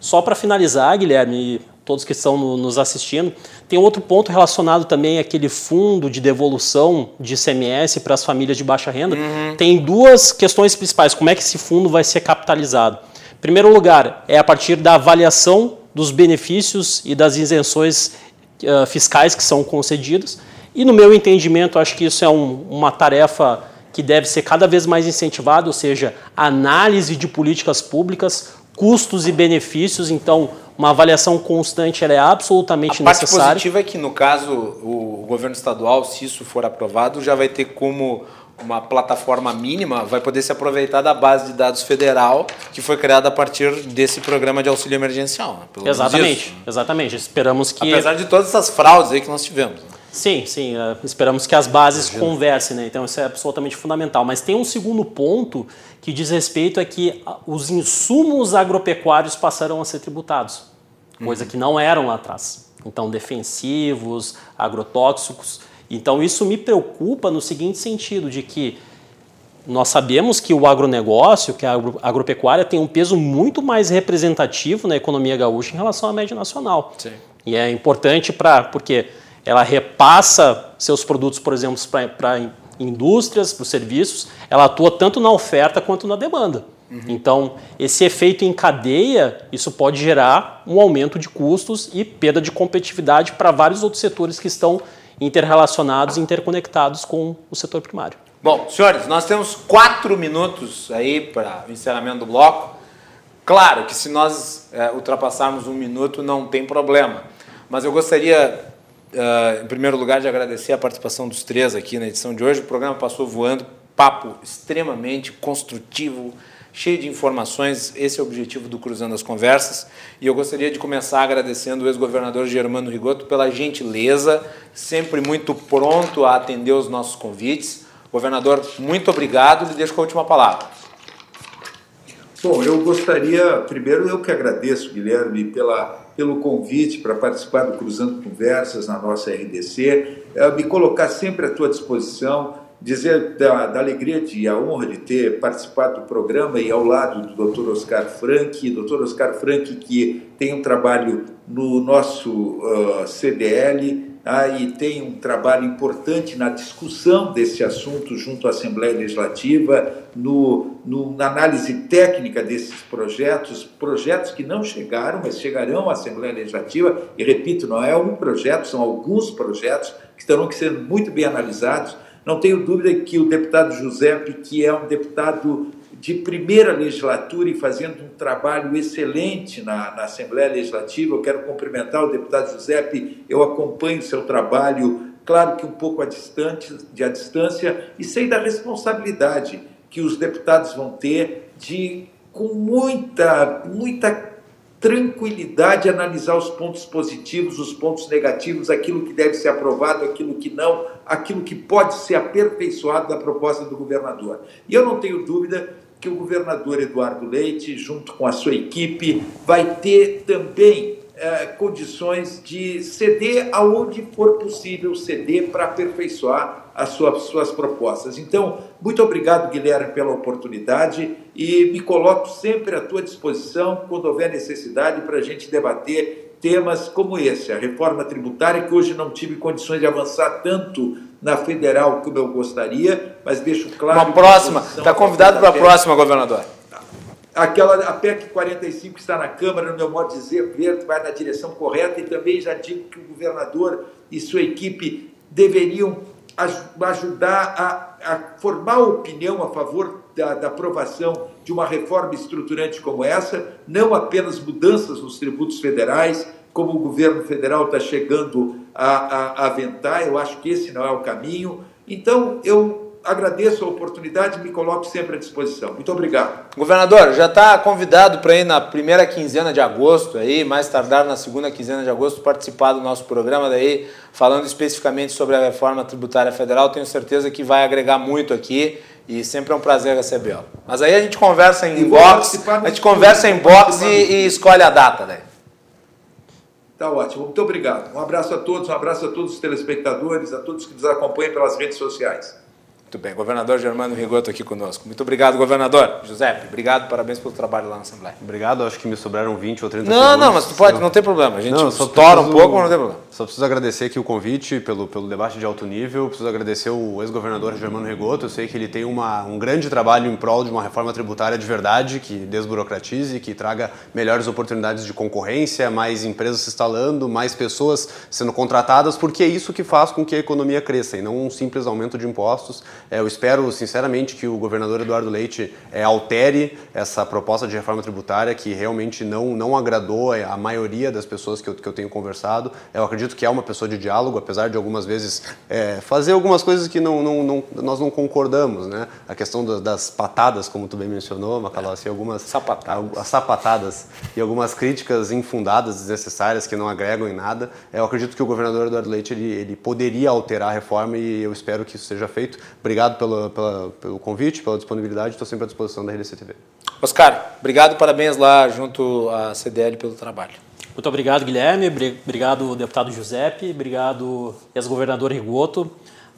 S3: Só para finalizar, Guilherme, todos que estão nos assistindo. Tem outro ponto relacionado também àquele fundo de devolução de ICMS para as famílias de baixa renda. Uhum. Tem duas questões principais. Como é que esse fundo vai ser capitalizado? Em primeiro lugar, é a partir da avaliação dos benefícios e das isenções uh, fiscais que são concedidos. E no meu entendimento, acho que isso é um, uma tarefa que deve ser cada vez mais incentivada, ou seja, análise de políticas públicas, custos e benefícios. Então, uma avaliação constante é absolutamente
S2: a
S3: necessária.
S2: A parte positiva é que, no caso, o governo estadual, se isso for aprovado, já vai ter como uma plataforma mínima, vai poder se aproveitar da base de dados federal que foi criada a partir desse programa de auxílio emergencial.
S3: Né? exatamente, exatamente. Esperamos que...
S2: Apesar de todas essas fraudes aí que nós tivemos.
S3: Sim, sim. Uh, esperamos que as bases Imagina. conversem, né? Então isso é absolutamente fundamental. Mas tem um segundo ponto que diz respeito a que os insumos agropecuários passarão a ser tributados, coisa uhum. que não eram lá atrás. Então, defensivos, agrotóxicos. Então, isso me preocupa no seguinte sentido, de que nós sabemos que o agronegócio, que a agropecuária, tem um peso muito mais representativo na economia gaúcha em relação à média nacional. Sim. E é importante para porque ela repassa seus produtos, por exemplo, para indústrias, para os serviços, ela atua tanto na oferta quanto na demanda. Uhum. Então, esse efeito em cadeia, isso pode gerar um aumento de custos e perda de competitividade para vários outros setores que estão interrelacionados e interconectados com o setor primário.
S2: Bom, senhores, nós temos quatro minutos aí para o encerramento do bloco. Claro que se nós é, ultrapassarmos um minuto não tem problema, mas eu gostaria Uh, em primeiro lugar, de agradecer a participação dos três aqui na edição de hoje. O programa passou voando, papo extremamente construtivo, cheio de informações. Esse é o objetivo do Cruzando as Conversas. E eu gostaria de começar agradecendo o ex-governador Germano Rigoto pela gentileza, sempre muito pronto a atender os nossos convites. Governador, muito obrigado. Lhe deixo com a última palavra.
S5: Bom, eu gostaria, primeiro eu que agradeço, Guilherme, pela pelo convite para participar do Cruzando Conversas na nossa RDC, é, me colocar sempre à tua disposição. dizer da, da, alegria e a honra de ter participado do programa e ao lado do Dr. Oscar Frank, Dr. Oscar Frank que tem um trabalho no nosso uh, CDL, ah, e tem um trabalho importante na discussão desse assunto junto à Assembleia Legislativa, no, no, na análise técnica desses projetos, projetos que não chegaram, mas chegarão à Assembleia Legislativa, e repito, não é um projeto, são alguns projetos que terão que ser muito bem analisados. Não tenho dúvida que o deputado Giuseppe, que é um deputado de primeira legislatura e fazendo um trabalho excelente na, na, Assembleia Legislativa. Eu quero cumprimentar o deputado Giuseppe, eu acompanho o seu trabalho, claro que um pouco a, distante, de a distância, e sei da responsabilidade que os deputados vão ter de, com muita, muita tranquilidade, analisar os pontos positivos, os pontos negativos, aquilo que deve ser aprovado, aquilo que não, aquilo que pode ser aperfeiçoado da proposta do governador. E eu não tenho dúvida que o governador Eduardo Leite, junto com a sua equipe, vai ter também é, condições de ceder aonde for possível ceder para aperfeiçoar as suas, suas propostas. Então, muito obrigado, Guilherme, pela oportunidade e me coloco sempre à tua disposição quando houver necessidade para a gente debater temas como esse, a reforma tributária, que hoje não tive condições de avançar tanto na federal como eu gostaria, mas deixo claro.
S2: Uma próxima. Está convidado para a próxima, governador.
S5: Aquela, a PEC 45 está na Câmara, no meu modo de dizer, ver, vai na direção correta e também já digo que o governador e sua equipe deveriam ajudar a, a formar opinião a favor da, da, aprovação de uma reforma estruturante como essa, não apenas mudanças nos tributos federais, como o governo federal está chegando a, a, aventar, eu acho que esse não é o caminho. Então, eu agradeço a oportunidade e me coloco sempre à disposição. Muito obrigado.
S2: Governador, já está convidado para ir na primeira quinzena de agosto, aí, mais tardar na segunda quinzena de agosto, participar do nosso programa daí, falando especificamente sobre a reforma tributária federal. Tenho certeza que vai agregar muito aqui e sempre é um prazer recebê-lo. Mas aí a gente conversa em box, a gente conversa em box e, e escolhe a data, né?
S5: Tá ótimo. Muito obrigado. Um abraço a todos, um abraço a todos os telespectadores, a todos que nos acompanham pelas redes sociais.
S2: Muito bem, governador Germano Rigoto aqui conosco. Muito obrigado, governador. Giuseppe, obrigado, parabéns pelo trabalho lá na Assembleia.
S4: Obrigado, acho que me sobraram 20 ou 30
S2: não,
S4: segundos.
S2: Não, não, mas tu pode, não tem problema. A gente não, estoura preciso, um pouco, mas não tem problema.
S4: Só preciso agradecer aqui o convite pelo, pelo debate de alto nível, preciso agradecer o ex-governador Germano Rigoto, eu sei que ele tem uma, um grande trabalho em prol de uma reforma tributária de verdade, que desburocratize, que traga melhores oportunidades de concorrência, mais empresas se instalando, mais pessoas sendo contratadas, porque é isso que faz com que a economia cresça, e não um simples aumento de impostos. É, eu espero, sinceramente, que o governador Eduardo Leite é, altere essa proposta de reforma tributária que realmente não, não agradou a maioria das pessoas que eu, que eu tenho conversado. Eu acredito que é uma pessoa de diálogo, apesar de algumas vezes é, fazer algumas coisas que não, não, não, nós não concordamos. Né? A questão das, das patadas, como tu bem mencionou, Macalossi, algumas
S2: sapatadas.
S4: As sapatadas e algumas críticas infundadas, desnecessárias, que não agregam em nada. Eu acredito que o governador Eduardo Leite ele, ele poderia alterar a reforma e eu espero que isso seja feito. Obrigado pelo pela, pela, pelo convite, pela disponibilidade. Estou sempre à disposição da RDC TV.
S2: Oscar, obrigado, parabéns lá junto à CDL pelo trabalho.
S3: Muito obrigado, Guilherme. Obrigado, deputado Giuseppe. Obrigado, ex-governador Rigoto.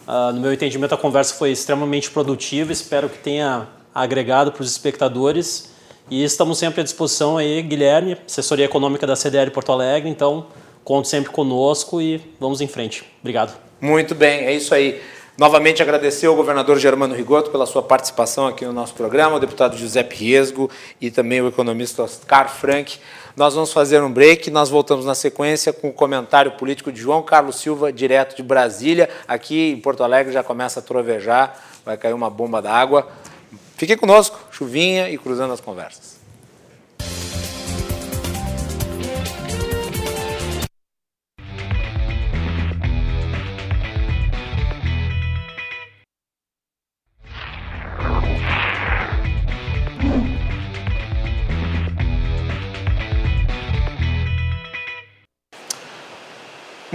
S3: Uh, no meu entendimento, a conversa foi extremamente produtiva. Espero que tenha agregado para os espectadores. E estamos sempre à disposição aí, Guilherme, assessoria econômica da CDL Porto Alegre. Então, conte sempre conosco e vamos em frente. Obrigado.
S2: Muito bem, é isso aí. Novamente agradecer ao governador Germano Rigoto pela sua participação aqui no nosso programa, o deputado Giuseppe Riesgo e também o economista Oscar Frank. Nós vamos fazer um break, nós voltamos na sequência com o comentário político de João Carlos Silva, direto de Brasília. Aqui em Porto Alegre já começa a trovejar, vai cair uma bomba d'água. Fique conosco, chuvinha e cruzando as conversas.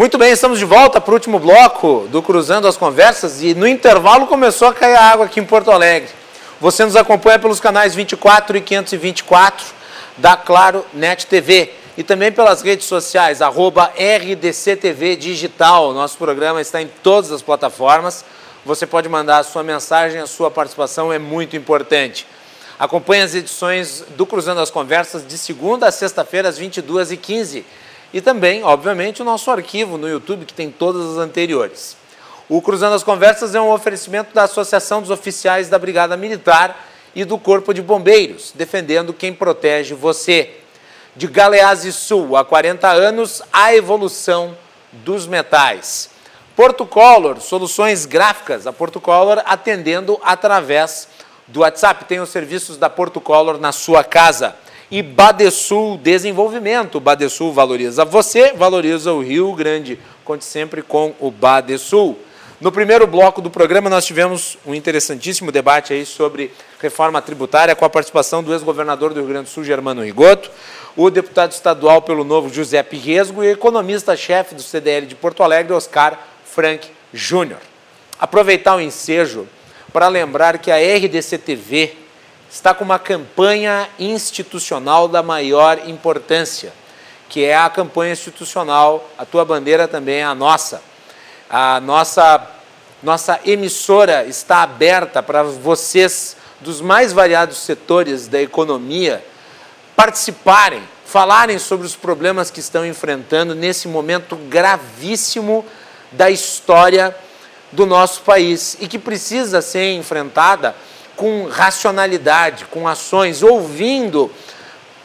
S2: Muito bem, estamos de volta para o último bloco do Cruzando as Conversas e no intervalo começou a cair água aqui em Porto Alegre. Você nos acompanha pelos canais 24 e 524 da Claro Net TV e também pelas redes sociais, arroba RDCTV Digital. Nosso programa está em todas as plataformas. você pode mandar a sua mensagem, a sua participação é muito importante. Acompanhe as edições do Cruzando as Conversas de segunda a sexta-feira, às 22h15. E também, obviamente, o nosso arquivo no YouTube, que tem todas as anteriores. O Cruzando as Conversas é um oferecimento da Associação dos Oficiais da Brigada Militar e do Corpo de Bombeiros, defendendo quem protege você. De Galeazzi Sul, há 40 anos, a evolução dos metais. Porto Color, soluções gráficas. A Porto Color atendendo através do WhatsApp. Tem os serviços da Porto Color na sua casa. E Badesul Desenvolvimento. Badesul valoriza você, valoriza o Rio Grande. Conte sempre com o Badesul. No primeiro bloco do programa, nós tivemos um interessantíssimo debate aí sobre reforma tributária com a participação do ex-governador do Rio Grande do Sul, Germano Rigoto, o deputado estadual pelo Novo, José Resgo, e economista-chefe do CDL de Porto Alegre, Oscar Frank Júnior. Aproveitar o ensejo para lembrar que a RDC-TV está com uma campanha institucional da maior importância, que é a campanha institucional A Tua Bandeira Também é a Nossa. A nossa, nossa emissora está aberta para vocês dos mais variados setores da economia participarem, falarem sobre os problemas que estão enfrentando nesse momento gravíssimo da história do nosso país e que precisa ser enfrentada com racionalidade, com ações, ouvindo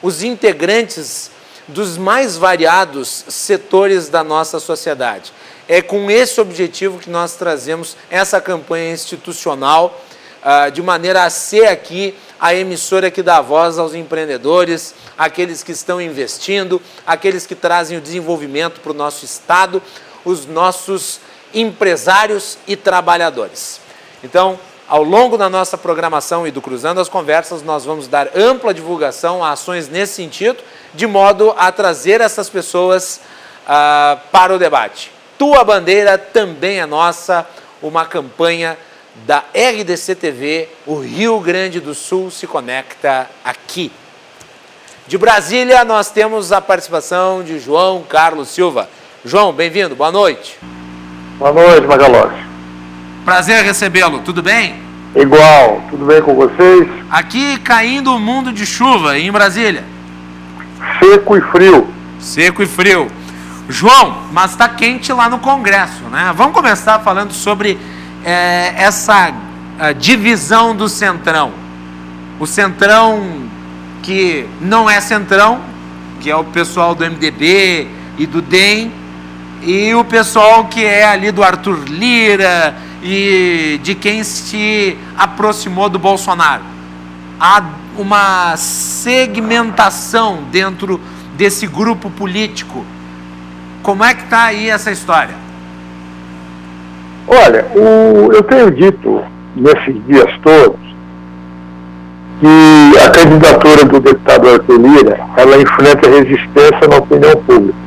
S2: os integrantes dos mais variados setores da nossa sociedade. É com esse objetivo que nós trazemos essa campanha institucional, uh, de maneira a ser aqui a emissora que dá voz aos empreendedores, aqueles que estão investindo, aqueles que trazem o desenvolvimento para o nosso Estado, os nossos empresários e trabalhadores. Então, ao longo da nossa programação e do Cruzando as Conversas, nós vamos dar ampla divulgação a ações nesse sentido, de modo a trazer essas pessoas uh, para o debate. Tua bandeira também é nossa, uma campanha da RDC TV, o Rio Grande do Sul se conecta aqui. De Brasília, nós temos a participação de João Carlos Silva. João, bem-vindo, boa noite.
S7: Boa noite, Magalhães.
S2: Prazer recebê-lo, tudo bem?
S7: Igual, tudo bem com vocês?
S2: Aqui caindo o um mundo de chuva em Brasília.
S7: Seco e frio.
S2: Seco e frio. João, mas está quente lá no Congresso, né? Vamos começar falando sobre é, essa divisão do Centrão. O Centrão que não é Centrão, que é o pessoal do MDB e do DEM, e o pessoal que é ali do Arthur Lira e de quem se aproximou do Bolsonaro. Há uma segmentação dentro desse grupo político como é que está aí essa história?
S7: Olha, o, eu tenho dito nesses dias todos que a candidatura do deputado Arthur Lira, ela enfrenta resistência na opinião pública.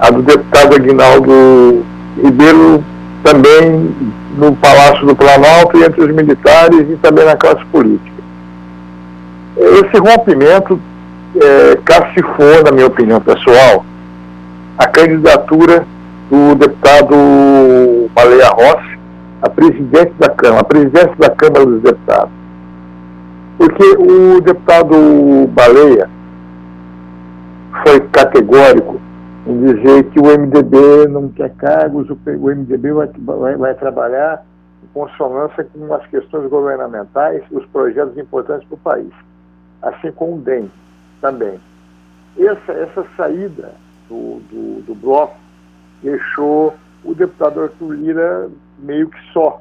S7: A do deputado Aguinaldo Ribeiro também no Palácio do Planalto e entre os militares e também na classe política. Esse rompimento é, cacifou, na minha opinião pessoal, a candidatura do deputado Baleia Rossi a presidente da Câmara, a presidência da Câmara dos Deputados. Porque o deputado Baleia foi categórico dizer que o MDB não quer cargos, o MDB vai, vai, vai trabalhar em consonância com as questões governamentais, os projetos importantes para o país, assim como o DEM também. Essa, essa saída do, do, do bloco deixou o deputado Arthur Lira meio que só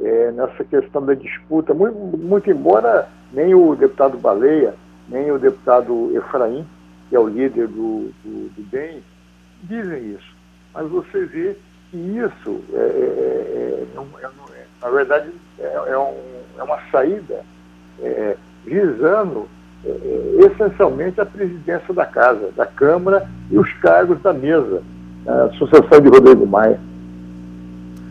S7: é, nessa questão da disputa, muito, muito, embora nem o deputado Baleia, nem o deputado Efraim, que é o líder do, do, do DEM, dizem isso. Mas você vê que isso, é, é, é, é na verdade, é, um, é, uma saída visando é, essencialmente a presidência da Casa, da Câmara e os cargos da mesa, a sucessão de Rodrigo Maia.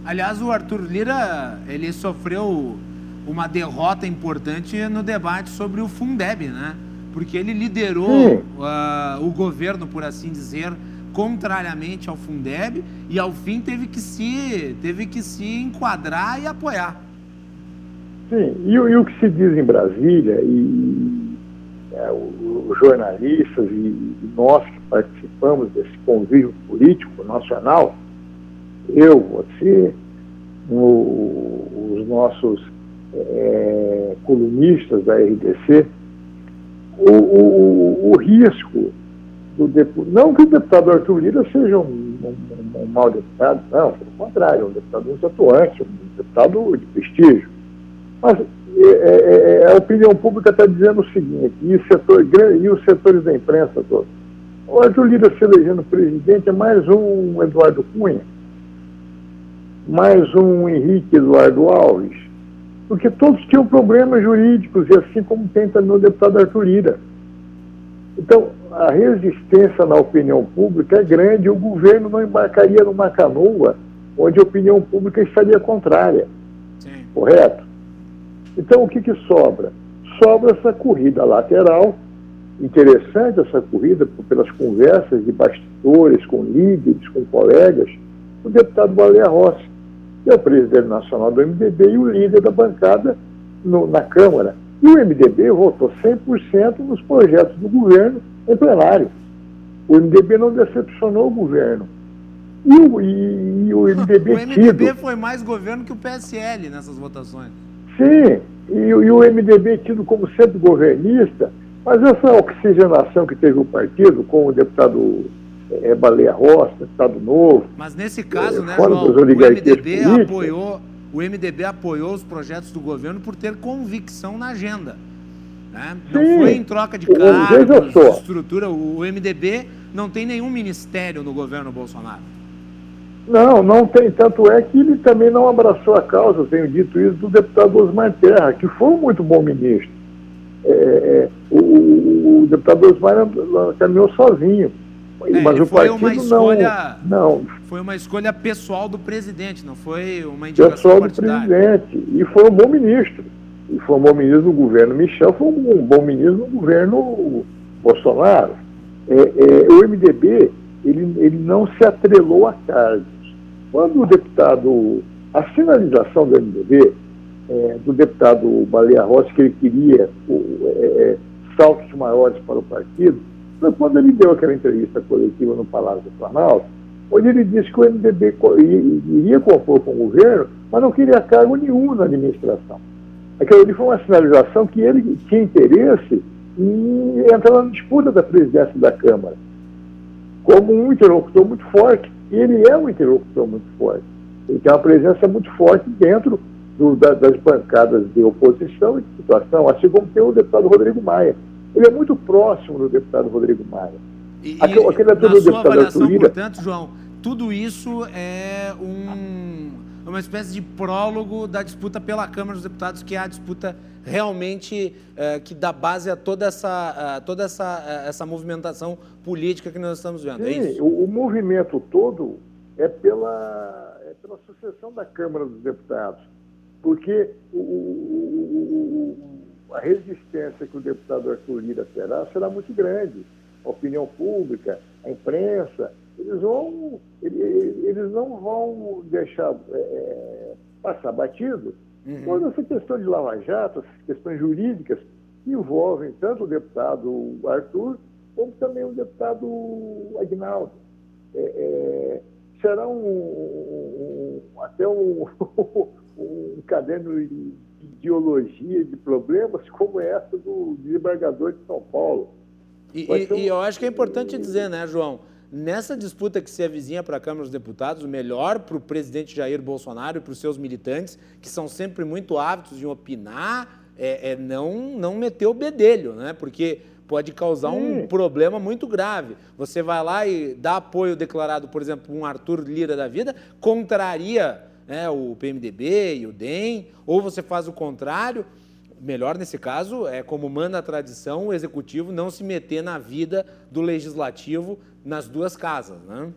S2: Aliás, o Arthur Lira, ele sofreu uma derrota importante no debate sobre o Fundeb, né? Porque ele liderou uh, o governo, por assim dizer, contrariamente ao Fundeb e ao fim teve que se, teve que se enquadrar e apoiar.
S7: Sim, e, e o que se diz em Brasília, e é, os jornalistas e, e nós que participamos desse convívio político nacional, eu, você, o, os nossos é, colunistas da RDC, o, o, o risco do deputado. Não que o deputado Arthur Lira seja um, um, um mau deputado, não, pelo contrário, é um deputado muito atuante, um deputado de prestígio. Mas é, é, é a opinião pública está dizendo o seguinte, e, o setor, e os setores da imprensa todos. O Arthur Lira se elegendo presidente é mais um Eduardo Cunha, mais um Henrique Eduardo Alves, porque todos tinham problemas jurídicos, e assim como tem também o deputado Arthur Lira. Então, a resistência na opinião pública é grande, o governo não embarcaria numa canoa onde a opinião pública estaria contrária. Sim. Correto? Então, o que, que sobra? Sobra essa corrida lateral, interessante essa corrida, pelas conversas de bastidores com líderes, com colegas, o deputado Baleia Rossi, que é o presidente nacional do MDB e o líder da bancada no, na Câmara. E o MDB votou 100% nos projetos do governo em plenário. O MDB não decepcionou o governo. E o, e, e o MDB.
S2: o MDB tido, foi mais governo que o PSL nessas votações.
S7: Sim, e, e o MDB tido como sempre governista, mas essa oxigenação que teve o partido com o deputado é, Baleia Rossi, deputado novo.
S2: Mas nesse caso, é, né, João, o MDB apoiou. O MDB apoiou os projetos do governo por ter convicção na agenda. Né? Não Sim. foi em troca de cargos, estrutura. O MDB não tem nenhum ministério no governo Bolsonaro.
S7: Não, não tem. Tanto é que ele também não abraçou a causa, tenho dito isso, do deputado Osmar Terra, que foi um muito bom ministro. É, é o, o, deputado Osmar caminhou sozinho.
S2: É, mas o foi partido uma escolha, não, não. Foi uma escolha pessoal do presidente, não foi uma indicação Pessoal partidária.
S7: do presidente. E foi um bom ministro e foi um bom ministro no governo Michel, foi um bom ministro no governo Bolsonaro. É, é, o MDB ele, ele não se atrelou a cargos. Quando o deputado, a sinalização do MDB, é, do deputado Baleia Rossi, que ele queria é, é, saltos maiores para o partido, foi quando ele deu aquela entrevista coletiva no Palácio do Planalto, onde ele disse que o MDB iria compor com o governo, mas não queria cargo nenhum na administração. Aquilo ali foi uma sinalização que ele tinha interesse em entrar na disputa da presidência da Câmara, como um interlocutor muito forte. E ele é um interlocutor muito forte. Ele tem uma presença muito forte dentro do, da, das bancadas de oposição e de situação, assim como tem o deputado Rodrigo Maia. Ele é muito próximo do deputado Rodrigo Maia.
S2: E, Aquela, e, na sua deputado avaliação, portanto, João, tudo isso é um é uma espécie de prólogo da disputa pela Câmara dos Deputados, que é a disputa realmente é, que dá base a toda essa, a toda essa, a essa movimentação política que nós estamos vendo. É Sim,
S7: é o, o, movimento todo é pela, é pela sucessão da Câmara dos Deputados, porque o, o, a resistência que o deputado Arthur Lira terá será muito grande. A opinião pública, a imprensa, eles vão, eles não vão deixar é, passar batido uhum. quando essa questão de Lava Jato, essas questões jurídicas, envolvem tanto o deputado Arthur como também o deputado Agnaldo. É, é, será um, um, até um, um caderno de ideologia, de problemas, como essa do desembargador de São Paulo.
S2: E, e, um... e eu acho que é importante dizer, né, João? Nessa disputa que se avizinha para a Câmara dos Deputados, o melhor para o presidente Jair Bolsonaro e para os seus militantes, que são sempre muito ávidos em opinar, é, é não, não meter o bedelho, né? Porque pode causar um problema muito grave. Você vai lá e dá apoio declarado, por exemplo, um Arthur Lira da vida, contraria né, o PMDB e o DEM, ou você faz o contrário melhor nesse caso é como manda a tradição o executivo não se meter na vida do legislativo nas duas casas, né?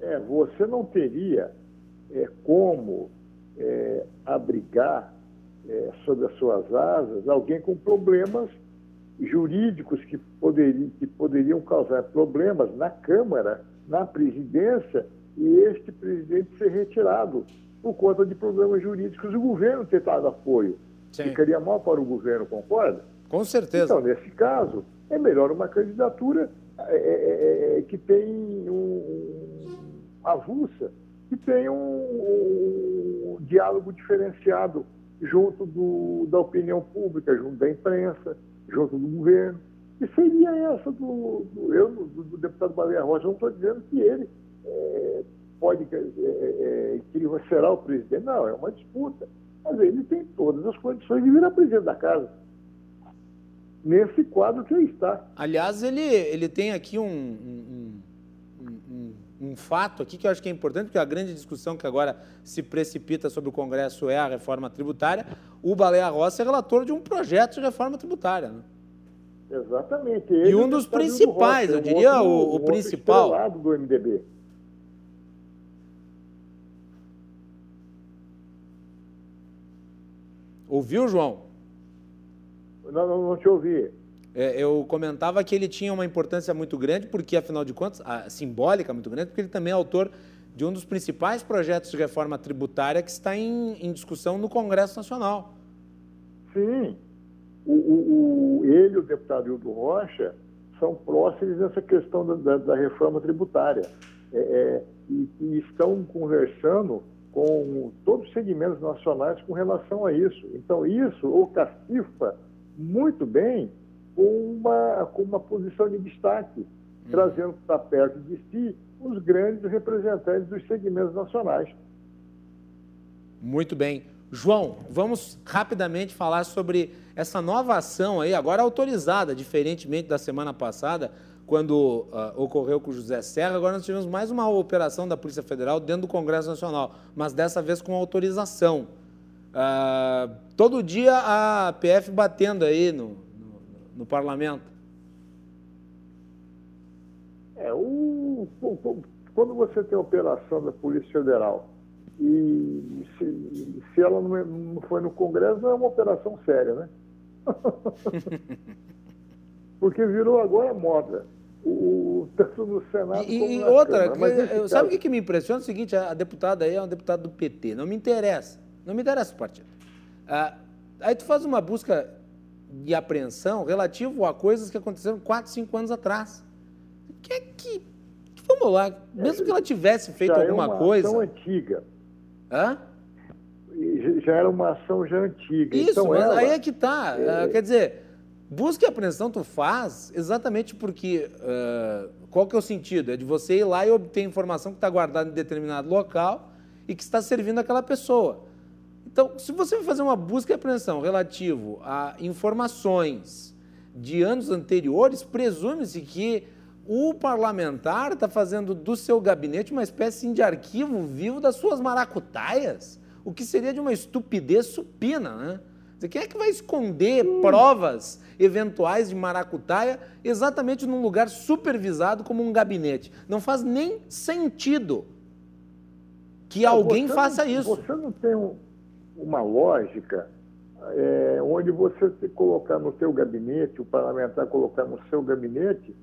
S7: É, você não teria é, como é, abrigar é, sob as suas asas alguém com problemas jurídicos que poderiam, que poderiam causar problemas na Câmara, na presidência, e este presidente ser retirado por conta de problemas jurídicos. O governo ter dado apoio. Sim. Ficaria mal para o governo, concorda?
S2: Com certeza.
S7: Então, nesse caso, é melhor uma candidatura é, é, é, é que tem um, um avulsa, que tem um, um, diálogo diferenciado junto do, da opinião pública, junto da imprensa, junto do governo. E seria essa do, do eu, do, do, deputado Baleia Rocha. Não estou dizendo que ele é, pode, é, é, que ele será o presidente. Não, é uma disputa. Mas ele tem todas as condições de virar presidente da casa. Nesse quadro que aí está.
S2: Aliás, ele, ele tem aqui um, um, um, um, fato aqui que eu acho que é importante, porque a grande discussão que agora se precipita sobre o Congresso é a reforma tributária. O Baleia Rossi é relator de um projeto de reforma tributária. Né?
S7: Exatamente.
S2: Ele e um dos principais, eu diria outro, o, o principal.
S7: do MDB.
S2: Ouviu, João?
S7: Não, não, não te ouvi.
S2: É, eu comentava que ele tinha uma importância muito grande, porque, afinal de contas, a simbólica muito grande, porque ele também é autor de um dos principais projetos de reforma tributária que está em, em discussão no Congresso Nacional.
S7: Sim. O, o, o, ele e o deputado Hildo Rocha são próximos nessa questão da, da, da reforma tributária. É, é, e, e estão conversando com todos os segmentos nacionais com relação a isso. Então, isso o castifa muito bem com uma, com uma posição de destaque, hum. trazendo para perto de si os grandes representantes dos segmentos nacionais.
S2: Muito bem. João, vamos rapidamente falar sobre essa nova ação aí, agora autorizada, diferentemente da semana passada, quando uh, ocorreu com o José Serra, agora nós tivemos mais uma operação da Polícia Federal dentro do Congresso Nacional, mas dessa vez com autorização. Uh, todo dia a PF batendo aí no, no, no parlamento.
S7: É, o, o, quando você tem operação da Polícia Federal e se, se ela não, não foi no Congresso, é uma operação séria, né? Porque virou agora moda o, tanto no Senado
S2: e,
S7: como
S2: e outra, Câmara. Que, sabe o caso... que me impressiona? É o seguinte, a deputada aí é uma deputada do PT, não me interessa, não me interessa o partido. Ah, aí tu faz uma busca de apreensão relativo a coisas que aconteceram 4, 5 anos atrás. Que é que, vamos lá, mesmo que ela tivesse feito
S7: já
S2: alguma
S7: é uma
S2: coisa...
S7: Ação antiga.
S2: Hã?
S7: Já era uma ação já antiga.
S2: Isso,
S7: então,
S2: mas
S7: ela,
S2: aí é que tá. É... Quer dizer Busca e apreensão tu faz exatamente porque uh, qual que é o sentido? É de você ir lá e obter informação que está guardada em determinado local e que está servindo aquela pessoa. Então, se você vai fazer uma busca e apreensão relativo a informações de anos anteriores, presume-se que o parlamentar está fazendo do seu gabinete uma espécie de arquivo vivo das suas maracutaias, o que seria de uma estupidez supina, né? Quem é que vai esconder provas eventuais de maracutaia exatamente num lugar supervisado como um gabinete? Não faz nem sentido que alguém faça
S7: não,
S2: isso.
S7: Você não tem um, uma lógica é, onde você se colocar no seu gabinete, o parlamentar colocar no seu gabinete,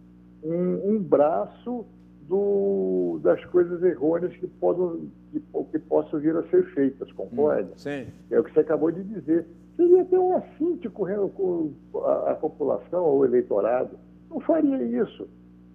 S7: um, um braço do, das coisas errôneas que, podem, que, que possam vir a ser feitas, concorda? Hum,
S2: sim.
S7: É o que você acabou de dizer seria ter um correndo com a, a população ou o eleitorado. Não faria isso.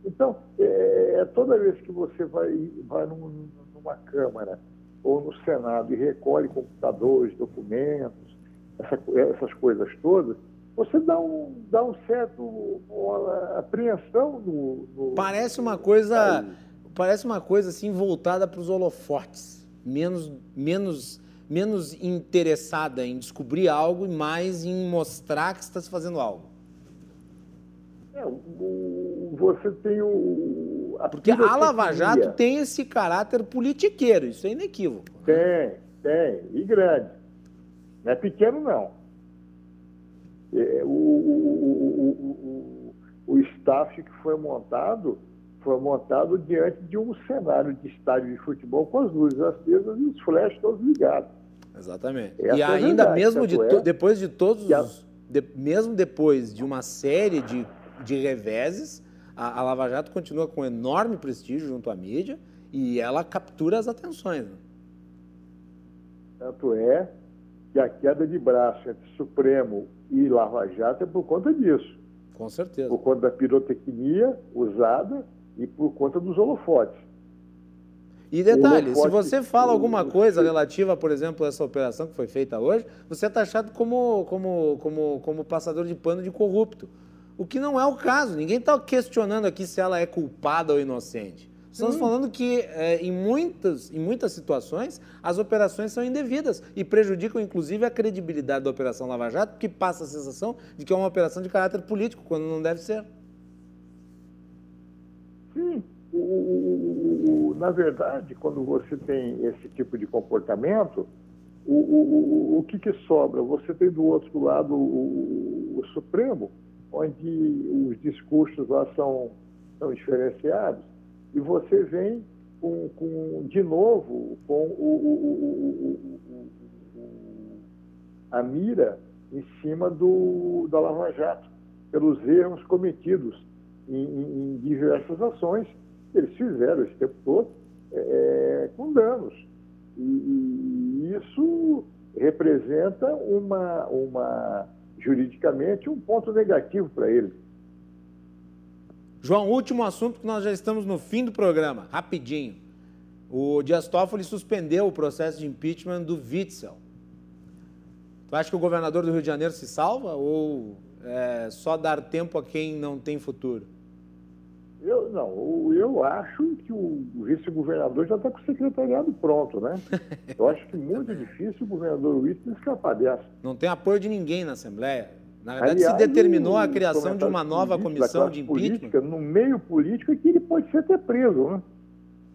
S7: Então, é, é, toda vez que você vai, vai num, numa Câmara ou no Senado e recolhe computadores, documentos, essa, essas coisas todas, você dá um, dá um certo uma apreensão no, no
S2: Parece uma coisa. Parece uma coisa assim voltada para os holofotes. Menos, menos menos interessada em descobrir algo e mais em mostrar que está se fazendo algo.
S7: É, você tem o.
S2: A Porque a Lava Jato tem esse caráter politiqueiro, isso é inequívoco.
S7: Tem, tem, e grande. Não é pequeno, não. É, o, o, o, o staff que foi montado foi montado diante de um cenário de estádio de futebol com as luzes acesas e os flashes todos ligados.
S2: Exatamente. Essa e é ainda verdade, mesmo de é, depois de todos os, de, mesmo depois de uma série de, de reveses, a, a, Lava Jato continua com enorme prestígio junto à mídia e ela captura as atenções. Né?
S7: Tanto é que a queda de braço entre Supremo e Lava Jato é por conta disso.
S2: Com certeza.
S7: Por conta da pirotecnia usada e por conta dos holofotes.
S2: E detalhe, se você fala alguma coisa relativa, por exemplo, a essa operação que foi feita hoje, você é taxado como, como, como, como passador de pano de corrupto. O que não é o caso. Ninguém está questionando aqui se ela é culpada ou inocente. Estamos hum. falando que é, em, muitas, em muitas situações as operações são indevidas e prejudicam inclusive a credibilidade da Operação Lava Jato, porque passa a sensação de que é uma operação de caráter político, quando não deve ser.
S7: Sim, o, o, o, na verdade, quando você tem esse tipo de comportamento, o, o, que, que sobra? Você tem do outro lado o, Supremo, onde os discursos lá são, são diferenciados, e você vem com, com de novo com a mira em cima do, da Lava Jato, pelos erros cometidos em, em, em diversas ações eles fizeram esse tempo todo é, é, com danos. E, e, isso representa uma, uma, juridicamente, um ponto negativo para eles.
S2: João, último assunto que nós já estamos no fim do programa, rapidinho. O Dias Toffoli suspendeu o processo de impeachment do Witzel. Tu acha que o governador do Rio de Janeiro se salva ou é só dar tempo a quem não tem futuro?
S7: Eu, não, eu acho que o vice-governador já está com o secretariado pronto, né? Eu acho que muito difícil o governador Whitney escapar dessa.
S2: Não tem apoio de ninguém na Assembleia. Na verdade, Aliás, se determinou a criação de uma nova comissão de impeachment.
S7: Política, no meio político é que ele pode ser até preso, né?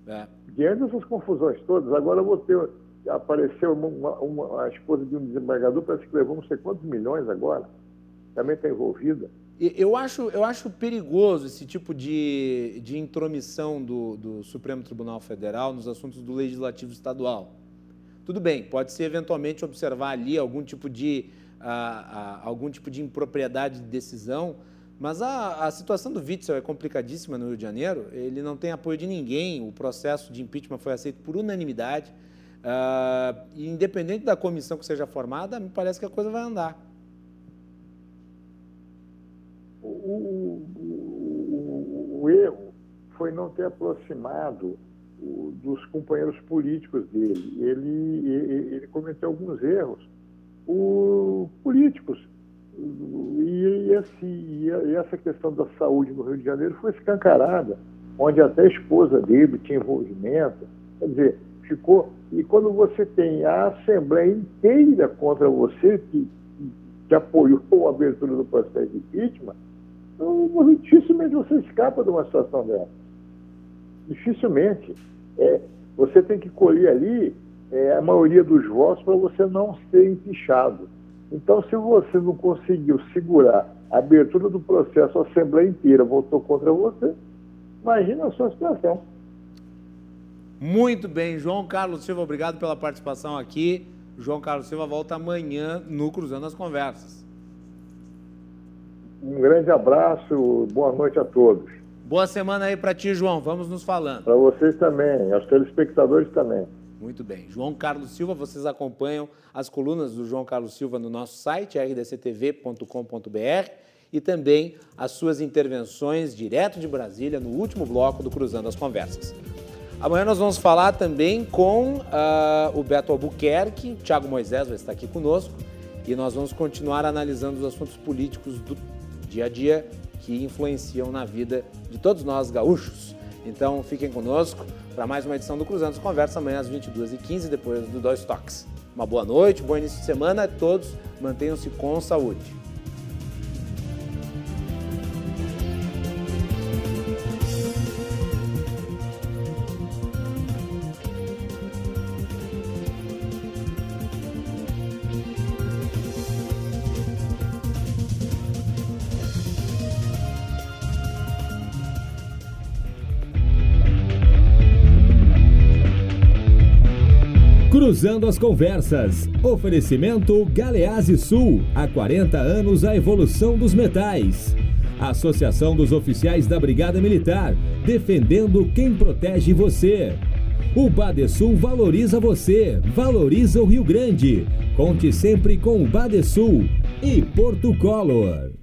S7: É. Diante dessas confusões todas, agora ter. Apareceu uma, uma, a esposa de um desembargador, parece que levou não sei quantos milhões agora. Também está envolvida.
S2: Eu acho, eu acho perigoso esse tipo de, de intromissão do, do Supremo Tribunal Federal nos assuntos do Legislativo Estadual. Tudo bem, pode ser eventualmente observar ali algum tipo de, algum tipo de impropriedade de decisão, mas a, a situação do Witzel é complicadíssima no Rio de Janeiro, ele não tem apoio de ninguém, o processo de impeachment foi aceito por unanimidade, uh, e independente da comissão que seja formada, me parece que a coisa vai andar
S7: o, o, o, erro foi não ter aproximado dos companheiros políticos dele. Ele, ele, ele cometeu alguns erros o, políticos. E, esse, e essa questão da saúde no Rio de Janeiro foi escancarada, onde até a esposa dele tinha envolvimento. Quer dizer, ficou. E quando você tem a Assembleia inteira contra você, que, que apoiou a abertura do processo de impeachment, então, dificilmente você escapa de uma situação dessa. Dificilmente. É, você tem que colher ali é, a maioria dos votos para você não ser empichado. Então, se você não conseguiu segurar a abertura do processo, a Assembleia inteira votou contra você, imagina a sua situação.
S2: Muito bem, João Carlos Silva, obrigado pela participação aqui. João Carlos Silva volta amanhã no Cruzando as Conversas.
S7: Um grande abraço, boa noite a todos.
S2: Boa semana aí para ti, João. Vamos nos falando.
S7: Para vocês também, aos telespectadores também.
S2: Muito bem. João Carlos Silva, vocês acompanham as colunas do João Carlos Silva no nosso site, rdctv.com.br, e também as suas intervenções direto de Brasília no último bloco do Cruzando as Conversas. Amanhã nós vamos falar também com uh, o Beto Albuquerque, Thiago Moisés vai estar aqui conosco, e nós vamos continuar analisando os assuntos políticos do dia a dia que influenciam na vida de todos nós gaúchos. Então fiquem conosco para mais uma edição do Cruzando Conversa amanhã às 22h15, depois do Dois Toques. Uma boa noite, bom início de semana a todos, mantenham-se com saúde.
S1: Cruzando as Conversas. Oferecimento Galease Sul. Há 40 anos a evolução dos metais. Associação dos Oficiais da Brigada Militar. Defendendo quem protege você. O Badesul valoriza você, valoriza o Rio Grande. Conte sempre com o Badesul e Porto Color.